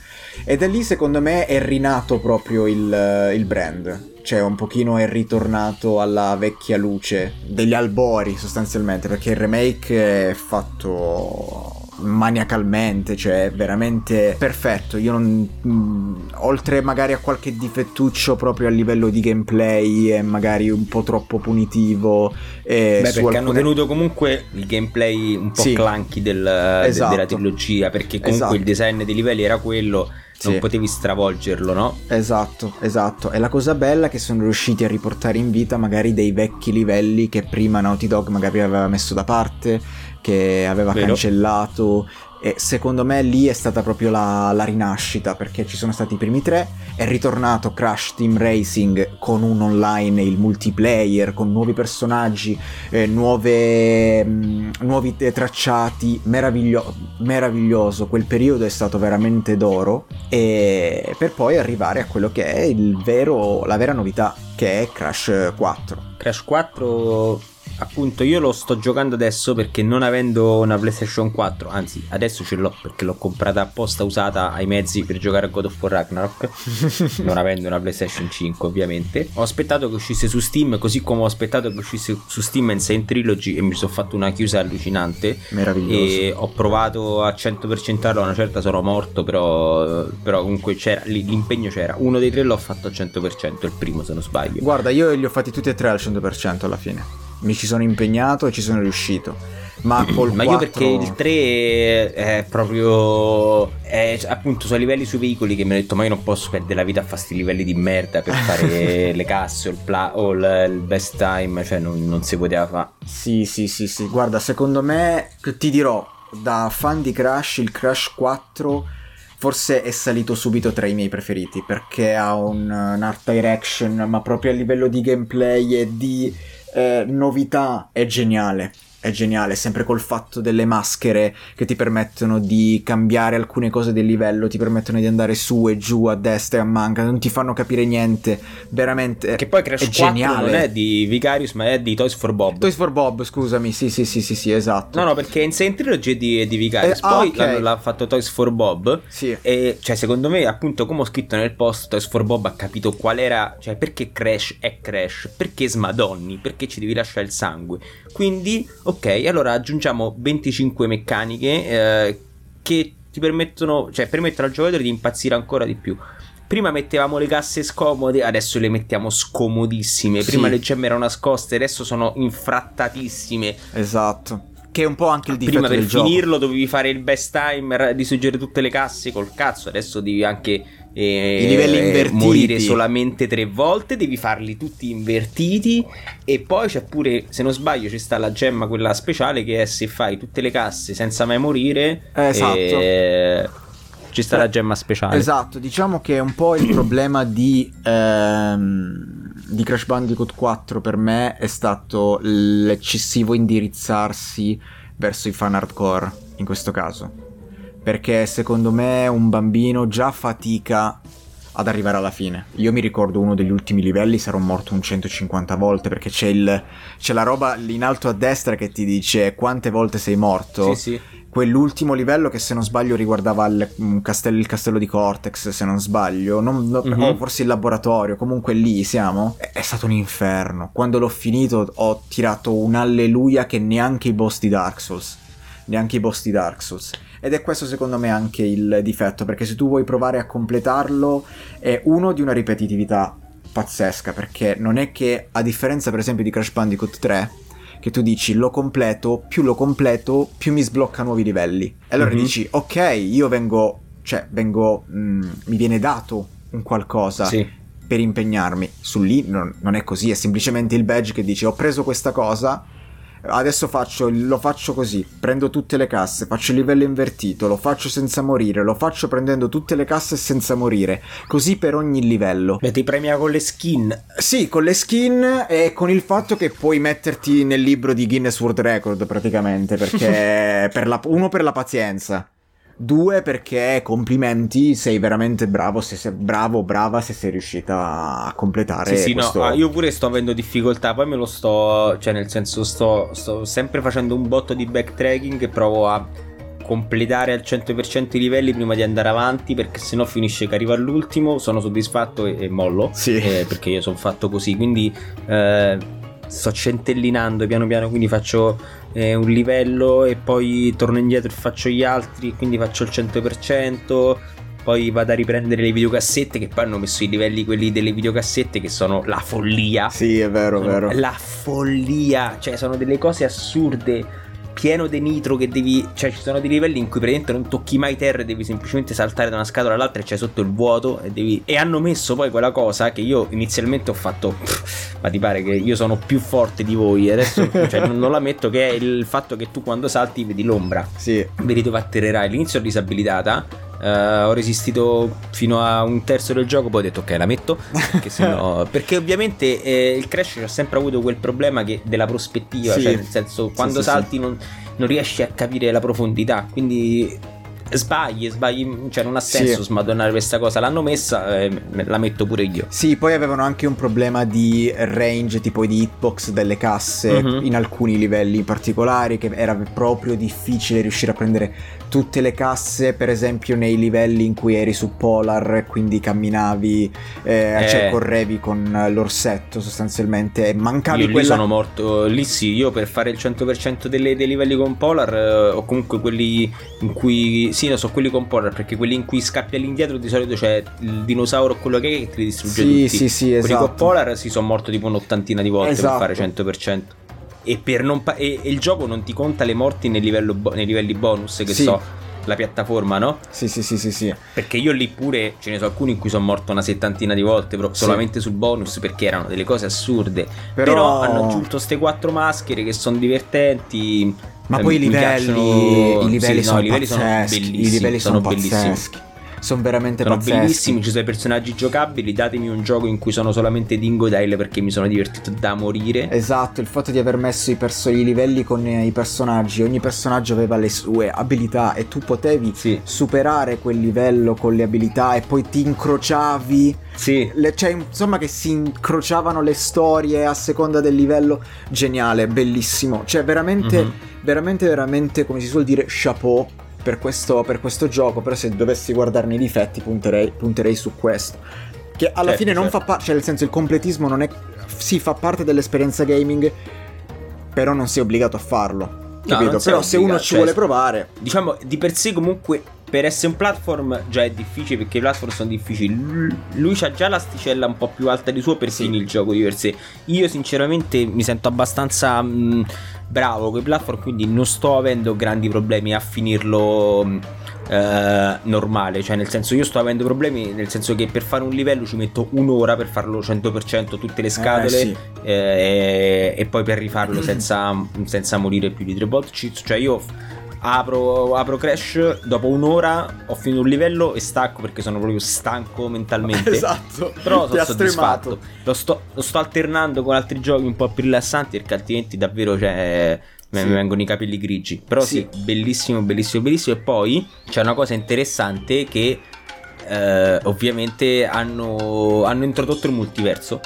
E da lì secondo me è rinato proprio il, il brand. Cioè un pochino è ritornato alla vecchia luce degli albori sostanzialmente perché il remake è fatto maniacalmente, cioè veramente perfetto. Io non mh, oltre magari a qualche difettuccio proprio a livello di gameplay e magari un po' troppo punitivo eh, Beh, perché alcune... hanno tenuto comunque il gameplay un po' sì. clunky del, esatto. della trilogia, perché comunque esatto. il design dei livelli era quello non sì. potevi stravolgerlo, no? Esatto, esatto. E la cosa bella è che sono riusciti a riportare in vita magari dei vecchi livelli che prima Naughty Dog magari aveva messo da parte, che aveva Vero. cancellato e secondo me lì è stata proprio la, la, rinascita perché ci sono stati i primi tre, è ritornato Crash Team Racing con un online, il multiplayer, con nuovi personaggi, eh, nuove, mh, mm, nuovi tracciati, meraviglio- meraviglioso, quel periodo è stato veramente d'oro e per poi arrivare a quello che è vero, la vera novità che è Crash 4. Crash 4 appunto io lo sto giocando adesso perché non avendo una PlayStation 4, anzi adesso ce l'ho perché l'ho comprata apposta usata ai mezzi per giocare a God of War Ragnarok, [LAUGHS] non avendo una PlayStation 5 ovviamente. Ho aspettato che uscisse su Steam, così come ho aspettato che uscisse su Steam Insane Trilogy e mi sono fatto una chiusa allucinante. Meraviglioso. E ho provato a 100% a una certa sono morto, però, però comunque c'era, l'impegno c'era. Uno dei tre l'ho fatto al 100%, il primo se non sbaglio. Guarda, io li ho fatti tutti e tre al 100% alla fine mi ci sono impegnato e ci sono riuscito. Ma col Ma 4... io perché il 3 è proprio è appunto sui livelli sui veicoli che mi ho detto ma io non posso perdere la vita a fare questi livelli di merda per fare [LAUGHS] le casse o il, pla- o il, il best time, cioè non, non si poteva fare. Sì, sì, sì, sì, guarda, secondo me ti dirò da fan di Crash il Crash 4 forse è salito subito tra i miei preferiti perché ha un, un art direction ma proprio a livello di gameplay e di eh, novità è geniale è geniale, sempre col fatto delle maschere che ti permettono di cambiare alcune cose del livello, ti permettono di andare su e giù, a destra e a manca, non ti fanno capire niente, veramente Che poi Crash è 4 geniale. non è di Vicarius ma è di Toys for Bob. Toys for Bob, scusami, sì sì sì sì, sì esatto. No no, perché in Saint Trilogy è di, è di Vicarius, eh, ah, poi okay. l'ha fatto Toys for Bob sì. e cioè secondo me appunto come ho scritto nel post Toys for Bob ha capito qual era, cioè perché Crash è Crash, perché smadonni, perché ci devi lasciare il sangue. Quindi, ok, allora aggiungiamo 25 meccaniche eh, che ti permettono, cioè permettono al giocatore di impazzire ancora di più. Prima mettevamo le casse scomode, adesso le mettiamo scomodissime. Prima sì. le gemme erano nascoste, adesso sono infrattatissime. Esatto. Che è un po' anche il difetto Prima per finirlo gioco. dovevi fare il best timer, distruggere tutte le casse col cazzo, adesso devi anche eh, i livelli invertiti. morire solamente tre volte, devi farli tutti invertiti e poi c'è pure, se non sbaglio, ci sta la gemma quella speciale che è se fai tutte le casse senza mai morire. Esatto. Eh, ci sta eh, la gemma speciale. Esatto, diciamo che è un po' il problema di, ehm, di Crash Bandicoot 4 per me è stato l'eccessivo indirizzarsi verso i fan hardcore in questo caso perché secondo me un bambino già fatica ad arrivare alla fine. Io mi ricordo uno degli ultimi livelli, sarò morto un 150 volte perché c'è, il, c'è la roba lì in alto a destra che ti dice quante volte sei morto. Sì, sì. Quell'ultimo livello che se non sbaglio riguardava il castello, il castello di Cortex, se non sbaglio, non, no, mm-hmm. o forse il laboratorio, comunque lì siamo. È, è stato un inferno. Quando l'ho finito ho tirato un alleluia che neanche i boss di Dark Souls. Neanche i boss di Dark Souls ed è questo secondo me anche il difetto, perché se tu vuoi provare a completarlo è uno di una ripetitività pazzesca, perché non è che a differenza per esempio di Crash Bandicoot 3, che tu dici lo completo, più lo completo, più mi sblocca nuovi livelli. E allora mm-hmm. dici, ok, io vengo, cioè vengo, mh, mm, mi viene dato un qualcosa. Sì. Per impegnarmi su lì non, non è così, è semplicemente il badge che dice ho preso questa cosa, adesso faccio, lo faccio così, prendo tutte le casse, faccio il livello invertito, lo faccio senza morire, lo faccio prendendo tutte le casse senza morire, così per ogni livello. E ti premia con le skin? Sì, con le skin e con il fatto che puoi metterti nel libro di Guinness World Record praticamente, perché [LAUGHS] per la, uno per la pazienza. Due perché complimenti, sei veramente bravo, se sei bravo, brava se sei riuscita a completare. Sì, sì, questo... no, ah, io pure sto avendo difficoltà, poi me lo sto, cioè nel senso sto, sto sempre facendo un botto di backtracking e provo a completare al 100% i livelli prima di andare avanti perché sennò finisce che arrivo all'ultimo, sono soddisfatto e, e mollo. Sì. Eh, perché io sono fatto così, quindi... Eh, sto centellinando piano piano, quindi faccio eh, un livello e poi torno indietro e faccio gli altri, quindi faccio il 100%. Poi vado a riprendere le videocassette che poi hanno messo i livelli quelli delle videocassette che sono la follia. Sì, è vero, Sono vero. La follia, cioè sono delle cose assurde. Pieno di nitro che devi. Cioè, ci sono dei livelli in cui praticamente non tocchi mai terra e devi semplicemente saltare da una scatola all'altra e c'è sotto il vuoto. E, devi... e hanno messo poi quella cosa che io inizialmente ho fatto. "Pff, ma ti pare che io sono più forte di voi. E adesso [LAUGHS] cioè, non, non la metto. Che è il fatto che tu quando salti vedi l'ombra. Sì. Vedi dove atterrerai. All'inizio ho disabilitata. Eh, ho resistito fino a un terzo del gioco, poi ho detto ok la metto [LAUGHS] perché, sennò- perché ovviamente eh, il Crash ha sempre avuto quel problema che- della prospettiva, Sì. cioè nel senso Sì, quando sì, salti Non, non riesci a capire la profondità, quindi sbagli, sbagli, cioè non ha Sì. senso smadonnare questa cosa, l'hanno messa, eh, la metto pure io. Sì, poi avevano anche un problema di range, tipo di hitbox delle casse Mhm. in alcuni livelli particolari, che era proprio difficile riuscire a prendere tutte le casse, per esempio nei livelli in cui eri su Polar, quindi camminavi, eh, Eh. cioè correvi con l'orsetto sostanzialmente, e mancavi Io lì quella... sono morto, lì sì, io per fare il 100% delle- dei livelli con Polar eh, o comunque quelli in cui, sì, no, so quelli con Polar perché quelli in cui scappi all'indietro di solito c'è il dinosauro o quello che è che ti distrugge Sì, tutti. sì, sì, Quelli esatto. con Polar si sono morto tipo un'ottantina di volte Esatto. per fare 100%. E, per non pa- e, e il gioco non ti conta le morti livello bo- nei livelli bonus che Sì. so, la piattaforma, no? Sì, sì, sì, sì, sì. Perché io lì pure ce ne so alcuni in cui sono morto una settantina di volte, però Sì. solamente sul bonus perché erano delle cose assurde. Però- Però, hanno aggiunto queste quattro maschere che sono divertenti. Ma Eh, poi i livelli, piacciono- i livelli sì, no, sono i livelli sono bellissimi. i livelli sono, bellissimi. pazzeschi. Sono veramente Sono pazzeschi. bellissimi, ci sono i personaggi giocabili. Datemi un gioco in cui sono solamente Dingodile perché mi sono divertito da morire. Esatto, il fatto di aver messo i, perso- i livelli con eh, i personaggi, ogni personaggio aveva le sue abilità e tu potevi Sì, superare quel livello con le abilità e poi ti incrociavi, sì. le- cioè insomma che si incrociavano le storie a seconda del livello, geniale, bellissimo, cioè veramente, Mhm. veramente, veramente, come si suol dire, chapeau per questo, per questo gioco, però se dovessi guardarne i difetti punterei, punterei su questo. Che alla Certo, fine non certo. fa parte, cioè nel senso il completismo non è... Sì, fa parte dell'esperienza gaming, però non sei obbligato a farlo. Capito? non sei però se uno obbligato, ci cioè, vuole provare... Diciamo di per sé comunque per essere un platform già è difficile perché i platform sono difficili. Lui c'ha già l'asticella un po' più alta di suo per finire il gioco di per sé. Io sinceramente mi sento abbastanza mh, bravo con i platform, quindi non sto avendo grandi problemi a finirlo mh, eh, normale. Cioè nel senso io sto avendo problemi nel senso che per fare un livello ci metto un'ora per farlo 100% tutte le scatole sì. eh, e poi per rifarlo [CLEARS THROAT] senza, senza morire più di tre volte. Ci- Cioè io apro, apro Crash, dopo un'ora ho finito un livello e stacco perché sono proprio stanco mentalmente. [LAUGHS] Esatto. Però sono soddisfatto. Lo sto, lo sto alternando con altri giochi un po' più rilassanti perché altrimenti davvero cioè, mi Sì. mi vengono i capelli grigi. Però sì. Sì. bellissimo, bellissimo, bellissimo. E poi c'è una cosa interessante che eh, ovviamente hanno, hanno introdotto il multiverso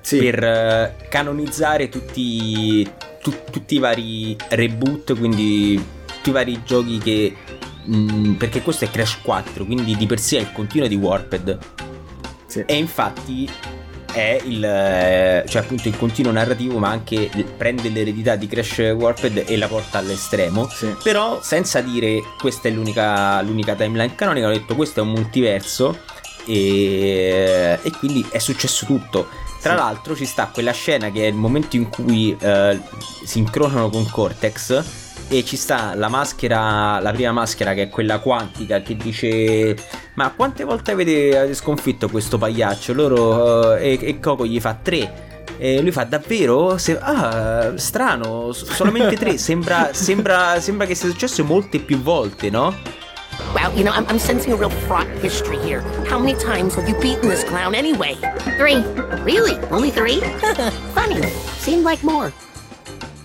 Sì. per eh, canonizzare tutti, tu- tutti i vari reboot, quindi tutti i vari giochi che... mh, perché questo è Crash 4, quindi di per sé è il continuo di Warped. Sì. E infatti è il, eh, cioè appunto il continuo narrativo, ma anche prende l'eredità di Crash Warped e la porta all'estremo. Sì. Però senza dire questa è l'unica, l'unica timeline canonica, hanno detto questo è un multiverso e, e quindi è successo tutto. Tra Sì. l'altro ci sta quella scena che è il momento in cui eh, si incrociano con Cortex e ci sta la maschera, la prima maschera che è quella quantica che dice ma quante volte avete, avete sconfitto questo pagliaccio? Loro eh, e, e Coco gli fa tre. E lui fa davvero? Se- ah, strano, solamente tre. Sembra, sembra, sembra che sia successo molte più volte, no? Well, you know, I'm, I'm sensing a real fraught history here. How many times have you beaten this clown anyway? Three. Really? Only three? [LAUGHS] Funny. Seemed like more.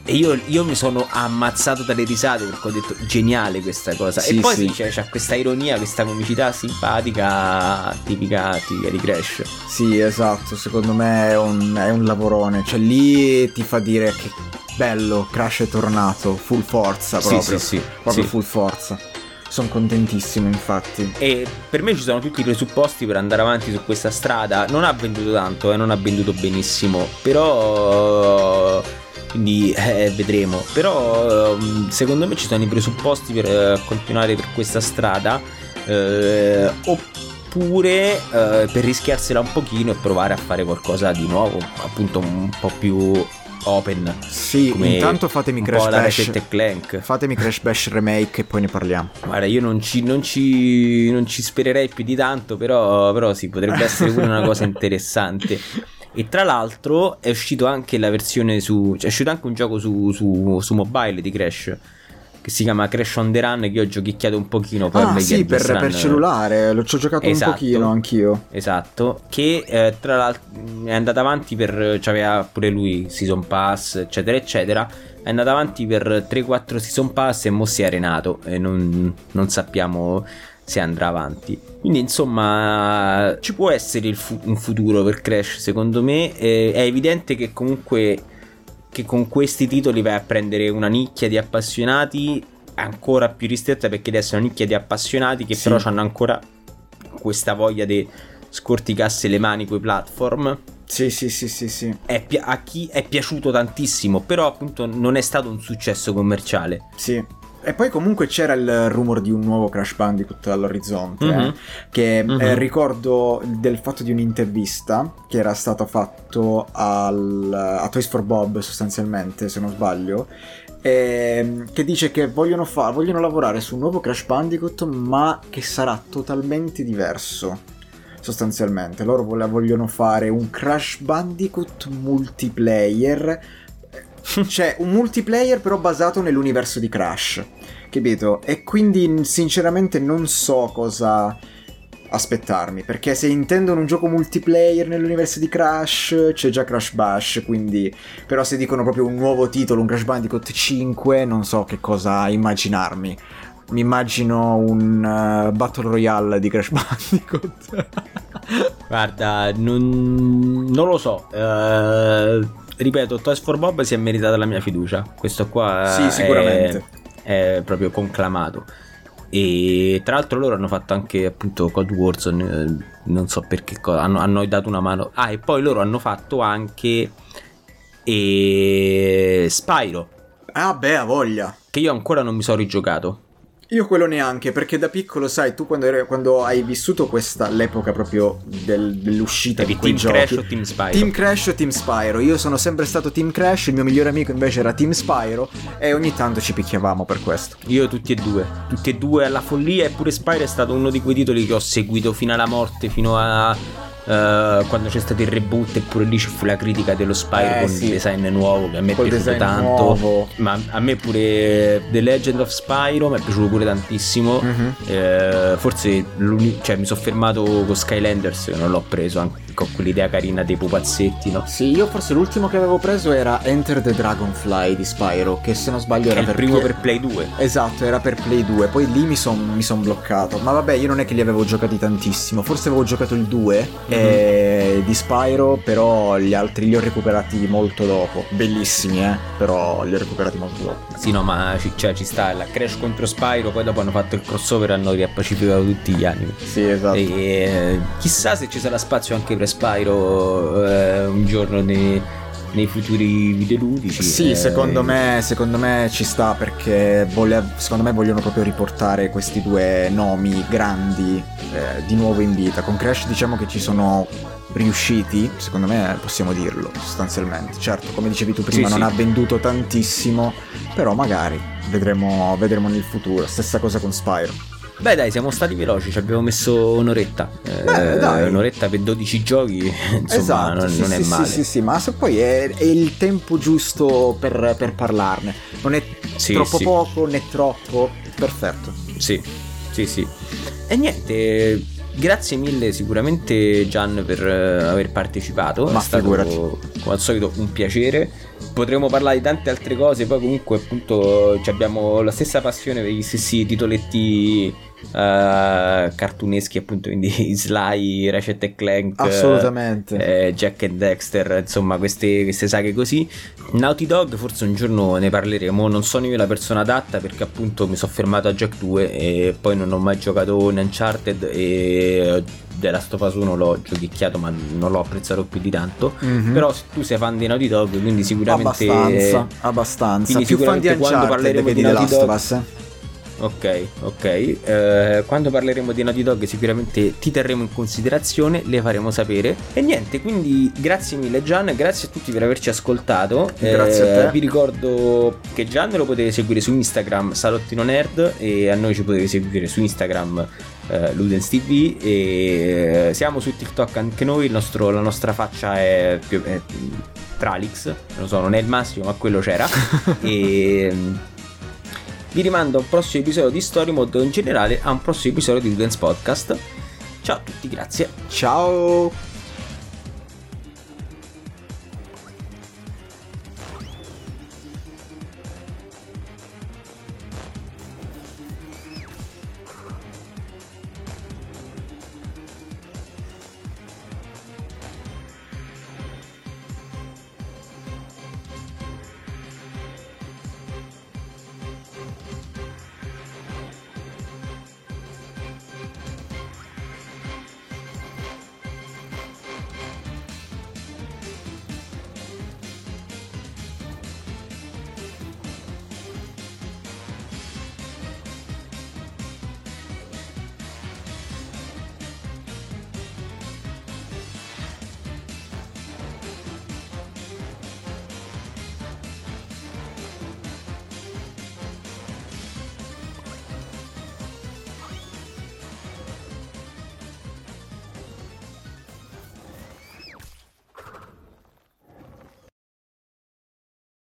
E io, io mi sono ammazzato dalle risate perché ho detto geniale questa cosa. Sì, e poi sì. sì, c'è, c'è questa ironia, questa comicità simpatica, tipica, tipica di Crash. Sì, esatto, secondo me è un, è un lavorone, cioè lì ti fa dire che bello, Crash è tornato, full forza Sì, proprio, sì, sì, proprio sì. full forza. Sono contentissimo, infatti. E per me ci sono tutti i presupposti per andare avanti su questa strada. Non ha venduto tanto, eh, non ha venduto benissimo, però quindi eh, vedremo. Però ehm, secondo me ci sono i presupposti per eh, continuare per questa strada. Eh, oppure eh, per rischiarsela un pochino e provare a fare qualcosa di nuovo, appunto un po' più open. Sì, intanto fatemi Crash Bash. Clank. Fatemi Crash Bash Remake e poi ne parliamo. Guarda, io non ci, non ci- non ci spererei più di tanto, però, però sì, potrebbe essere pure una cosa interessante. [LAUGHS] E tra l'altro è uscito anche la versione su. Cioè è uscito anche un gioco su, su- su mobile di Crash. Che si chiama Crash on the Run. Che io ho giochicchiato un pochino. Poi ah, sì, per, per cellulare, l'ho ci ho giocato Esatto. un pochino anch'io. Esatto, che eh, tra l'altro è andata avanti per. C'aveva pure lui Season Pass, eccetera, eccetera. È andata avanti per 3-4 Season Pass e mo si è arenato. E non, non sappiamo se andrà avanti. Quindi, insomma, ci può essere fu- un futuro per Crash, secondo me. Eh, è evidente che comunque. Che con questi titoli vai a prendere una nicchia di appassionati ancora più ristretta perché adesso è una nicchia di appassionati che Sì. però hanno ancora questa voglia di scorticarsi le mani coi platform. Sì, sì, sì, sì, sì. È pi- a chi è piaciuto tantissimo, però appunto non è stato un successo commerciale. Sì. E poi comunque c'era il rumor di un nuovo Crash Bandicoot all'orizzonte, eh, Mhm. che Mhm. eh, ricordo del fatto di un'intervista che era stata fatto al, a Toys for Bob sostanzialmente, se non sbaglio, ehm, che dice che vogliono, fa- vogliono lavorare su un nuovo Crash Bandicoot ma che sarà totalmente diverso. Sostanzialmente, loro vogliono fare un Crash Bandicoot multiplayer [LAUGHS] cioè un multiplayer però basato nell'universo di Crash, capito? E quindi sinceramente non so cosa aspettarmi, perché se intendono un gioco multiplayer nell'universo di Crash, c'è già Crash Bash, quindi però se dicono proprio un nuovo titolo, un Crash Bandicoot 5, non so che cosa immaginarmi. Mi immagino un eh, Battle Royale di Crash [LAUGHS] Bandicoot. Guarda, non, non lo so. eh, ripeto, Toys for Bob si è meritata la mia fiducia. Questo qua Sì, è- sicuramente. È, proprio conclamato. E tra l'altro loro hanno fatto anche appunto Code Warzone, eh, non so perché cosa, hanno, hanno dato una mano. Ah, e poi loro hanno fatto anche e Spyro, ah beh, ha voglia. che io ancora non mi sono rigiocato. Io quello neanche, perché da piccolo, sai, tu quando, eri- quando hai vissuto questa, l'epoca proprio del- dell'uscita Eri di quei Team giochi... Crash o Team Spyro? Team Crash o Team Spyro? Io sono sempre stato Team Crash, il mio migliore amico invece era Team Spyro e ogni tanto ci picchiavamo per questo. Io tutti e due, tutti e due alla follia eppure Spyro è stato uno di quei titoli che ho seguito fino alla morte, fino a eh, quando c'è stato il reboot eppure lì ci fu la critica dello Spyro Eh, con sì. il design nuovo che a me è Col piaciuto design tanto. nuovo. Ma a me pure The Legend of Spyro mi è piaciuto pure tantissimo. Mhm. Eh, forse cioè, mi sono fermato con Skylanders che non l'ho preso anche con quell'idea carina dei pupazzetti, no? Sì, io forse l'ultimo che avevo preso era Enter the Dragonfly di Spyro, che se non sbaglio era il per primo P- per Play 2. Esatto, era per Play 2, poi lì mi sono son bloccato. Ma vabbè, io non è che li avevo giocati tantissimo, forse avevo giocato il 2 eh, di Spyro, però gli altri li ho recuperati molto dopo. Bellissimi, eh, però li ho recuperati molto dopo. Sì, no, ma ci, cioè, ci sta la Crash contro Spyro. Poi dopo hanno fatto il crossover e hanno riappacificato tutti gli anime. Sì, esatto. E eh, chissà se ci sarà spazio anche per Spyro eh, un giorno nei, nei futuri videoludici. Sì, Eh, secondo me, secondo me ci sta perché vole- secondo me vogliono proprio riportare questi due nomi grandi eh, di nuovo in vita. Con Crash diciamo che ci sono riusciti, secondo me possiamo dirlo sostanzialmente. Certo, come dicevi tu prima, Sì, non sì. ha venduto tantissimo, però magari vedremo, vedremo nel futuro. Stessa cosa con Spyro. Beh, dai, siamo stati veloci. Ci abbiamo messo un'oretta. Eh, Beh, dai. Un'oretta per 12 giochi. [LAUGHS] Insomma, esatto, non, sì, non è sì, male. Sì, sì, sì, ma poi è, è il tempo giusto per, per parlarne. Non è Sì, troppo poco né troppo. Perfetto. Sì, sì, sì. E niente, grazie mille sicuramente Gian per eh, aver partecipato. Ma è stato figurati. come al solito un piacere. Potremmo parlare di tante altre cose, poi comunque appunto abbiamo la stessa passione per gli stessi titoletti uh, cartuneschi appunto, quindi [LAUGHS] Sly, Ratchet e Clank, assolutamente, eh, Jack and Dexter, insomma queste, queste saghe così. Naughty Dog forse un giorno ne parleremo, non sono io la persona adatta perché appunto mi sono fermato a Jack 2 e poi non ho mai giocato in Uncharted e della Last of Us 1 l'ho giochicchiato ma non l'ho apprezzato più di tanto mm-hmm. però tu sei fan di Naughty Dog quindi sicuramente abbastanza abbastanza quindi più fan di quando parleremo che di Naughty of Us. Ok, ok. Eh, quando parleremo di Naughty Dog sicuramente ti terremo in considerazione, le faremo sapere. E niente, quindi grazie mille Gian, grazie a tutti per averci ascoltato. Grazie eh, a te. Vi ricordo che Gian lo potete seguire su Instagram Salottino Nerd e a noi ci potete seguire su Instagram eh, Ludens TV e eh, siamo su TikTok anche noi, nostro, la nostra faccia è, più, è Tralix, non lo so, non è il massimo, ma quello c'era. [LAUGHS] e vi rimando a un prossimo episodio di Story Mode o in generale a un prossimo episodio di Ludens Podcast. Ciao a tutti, grazie. Ciao.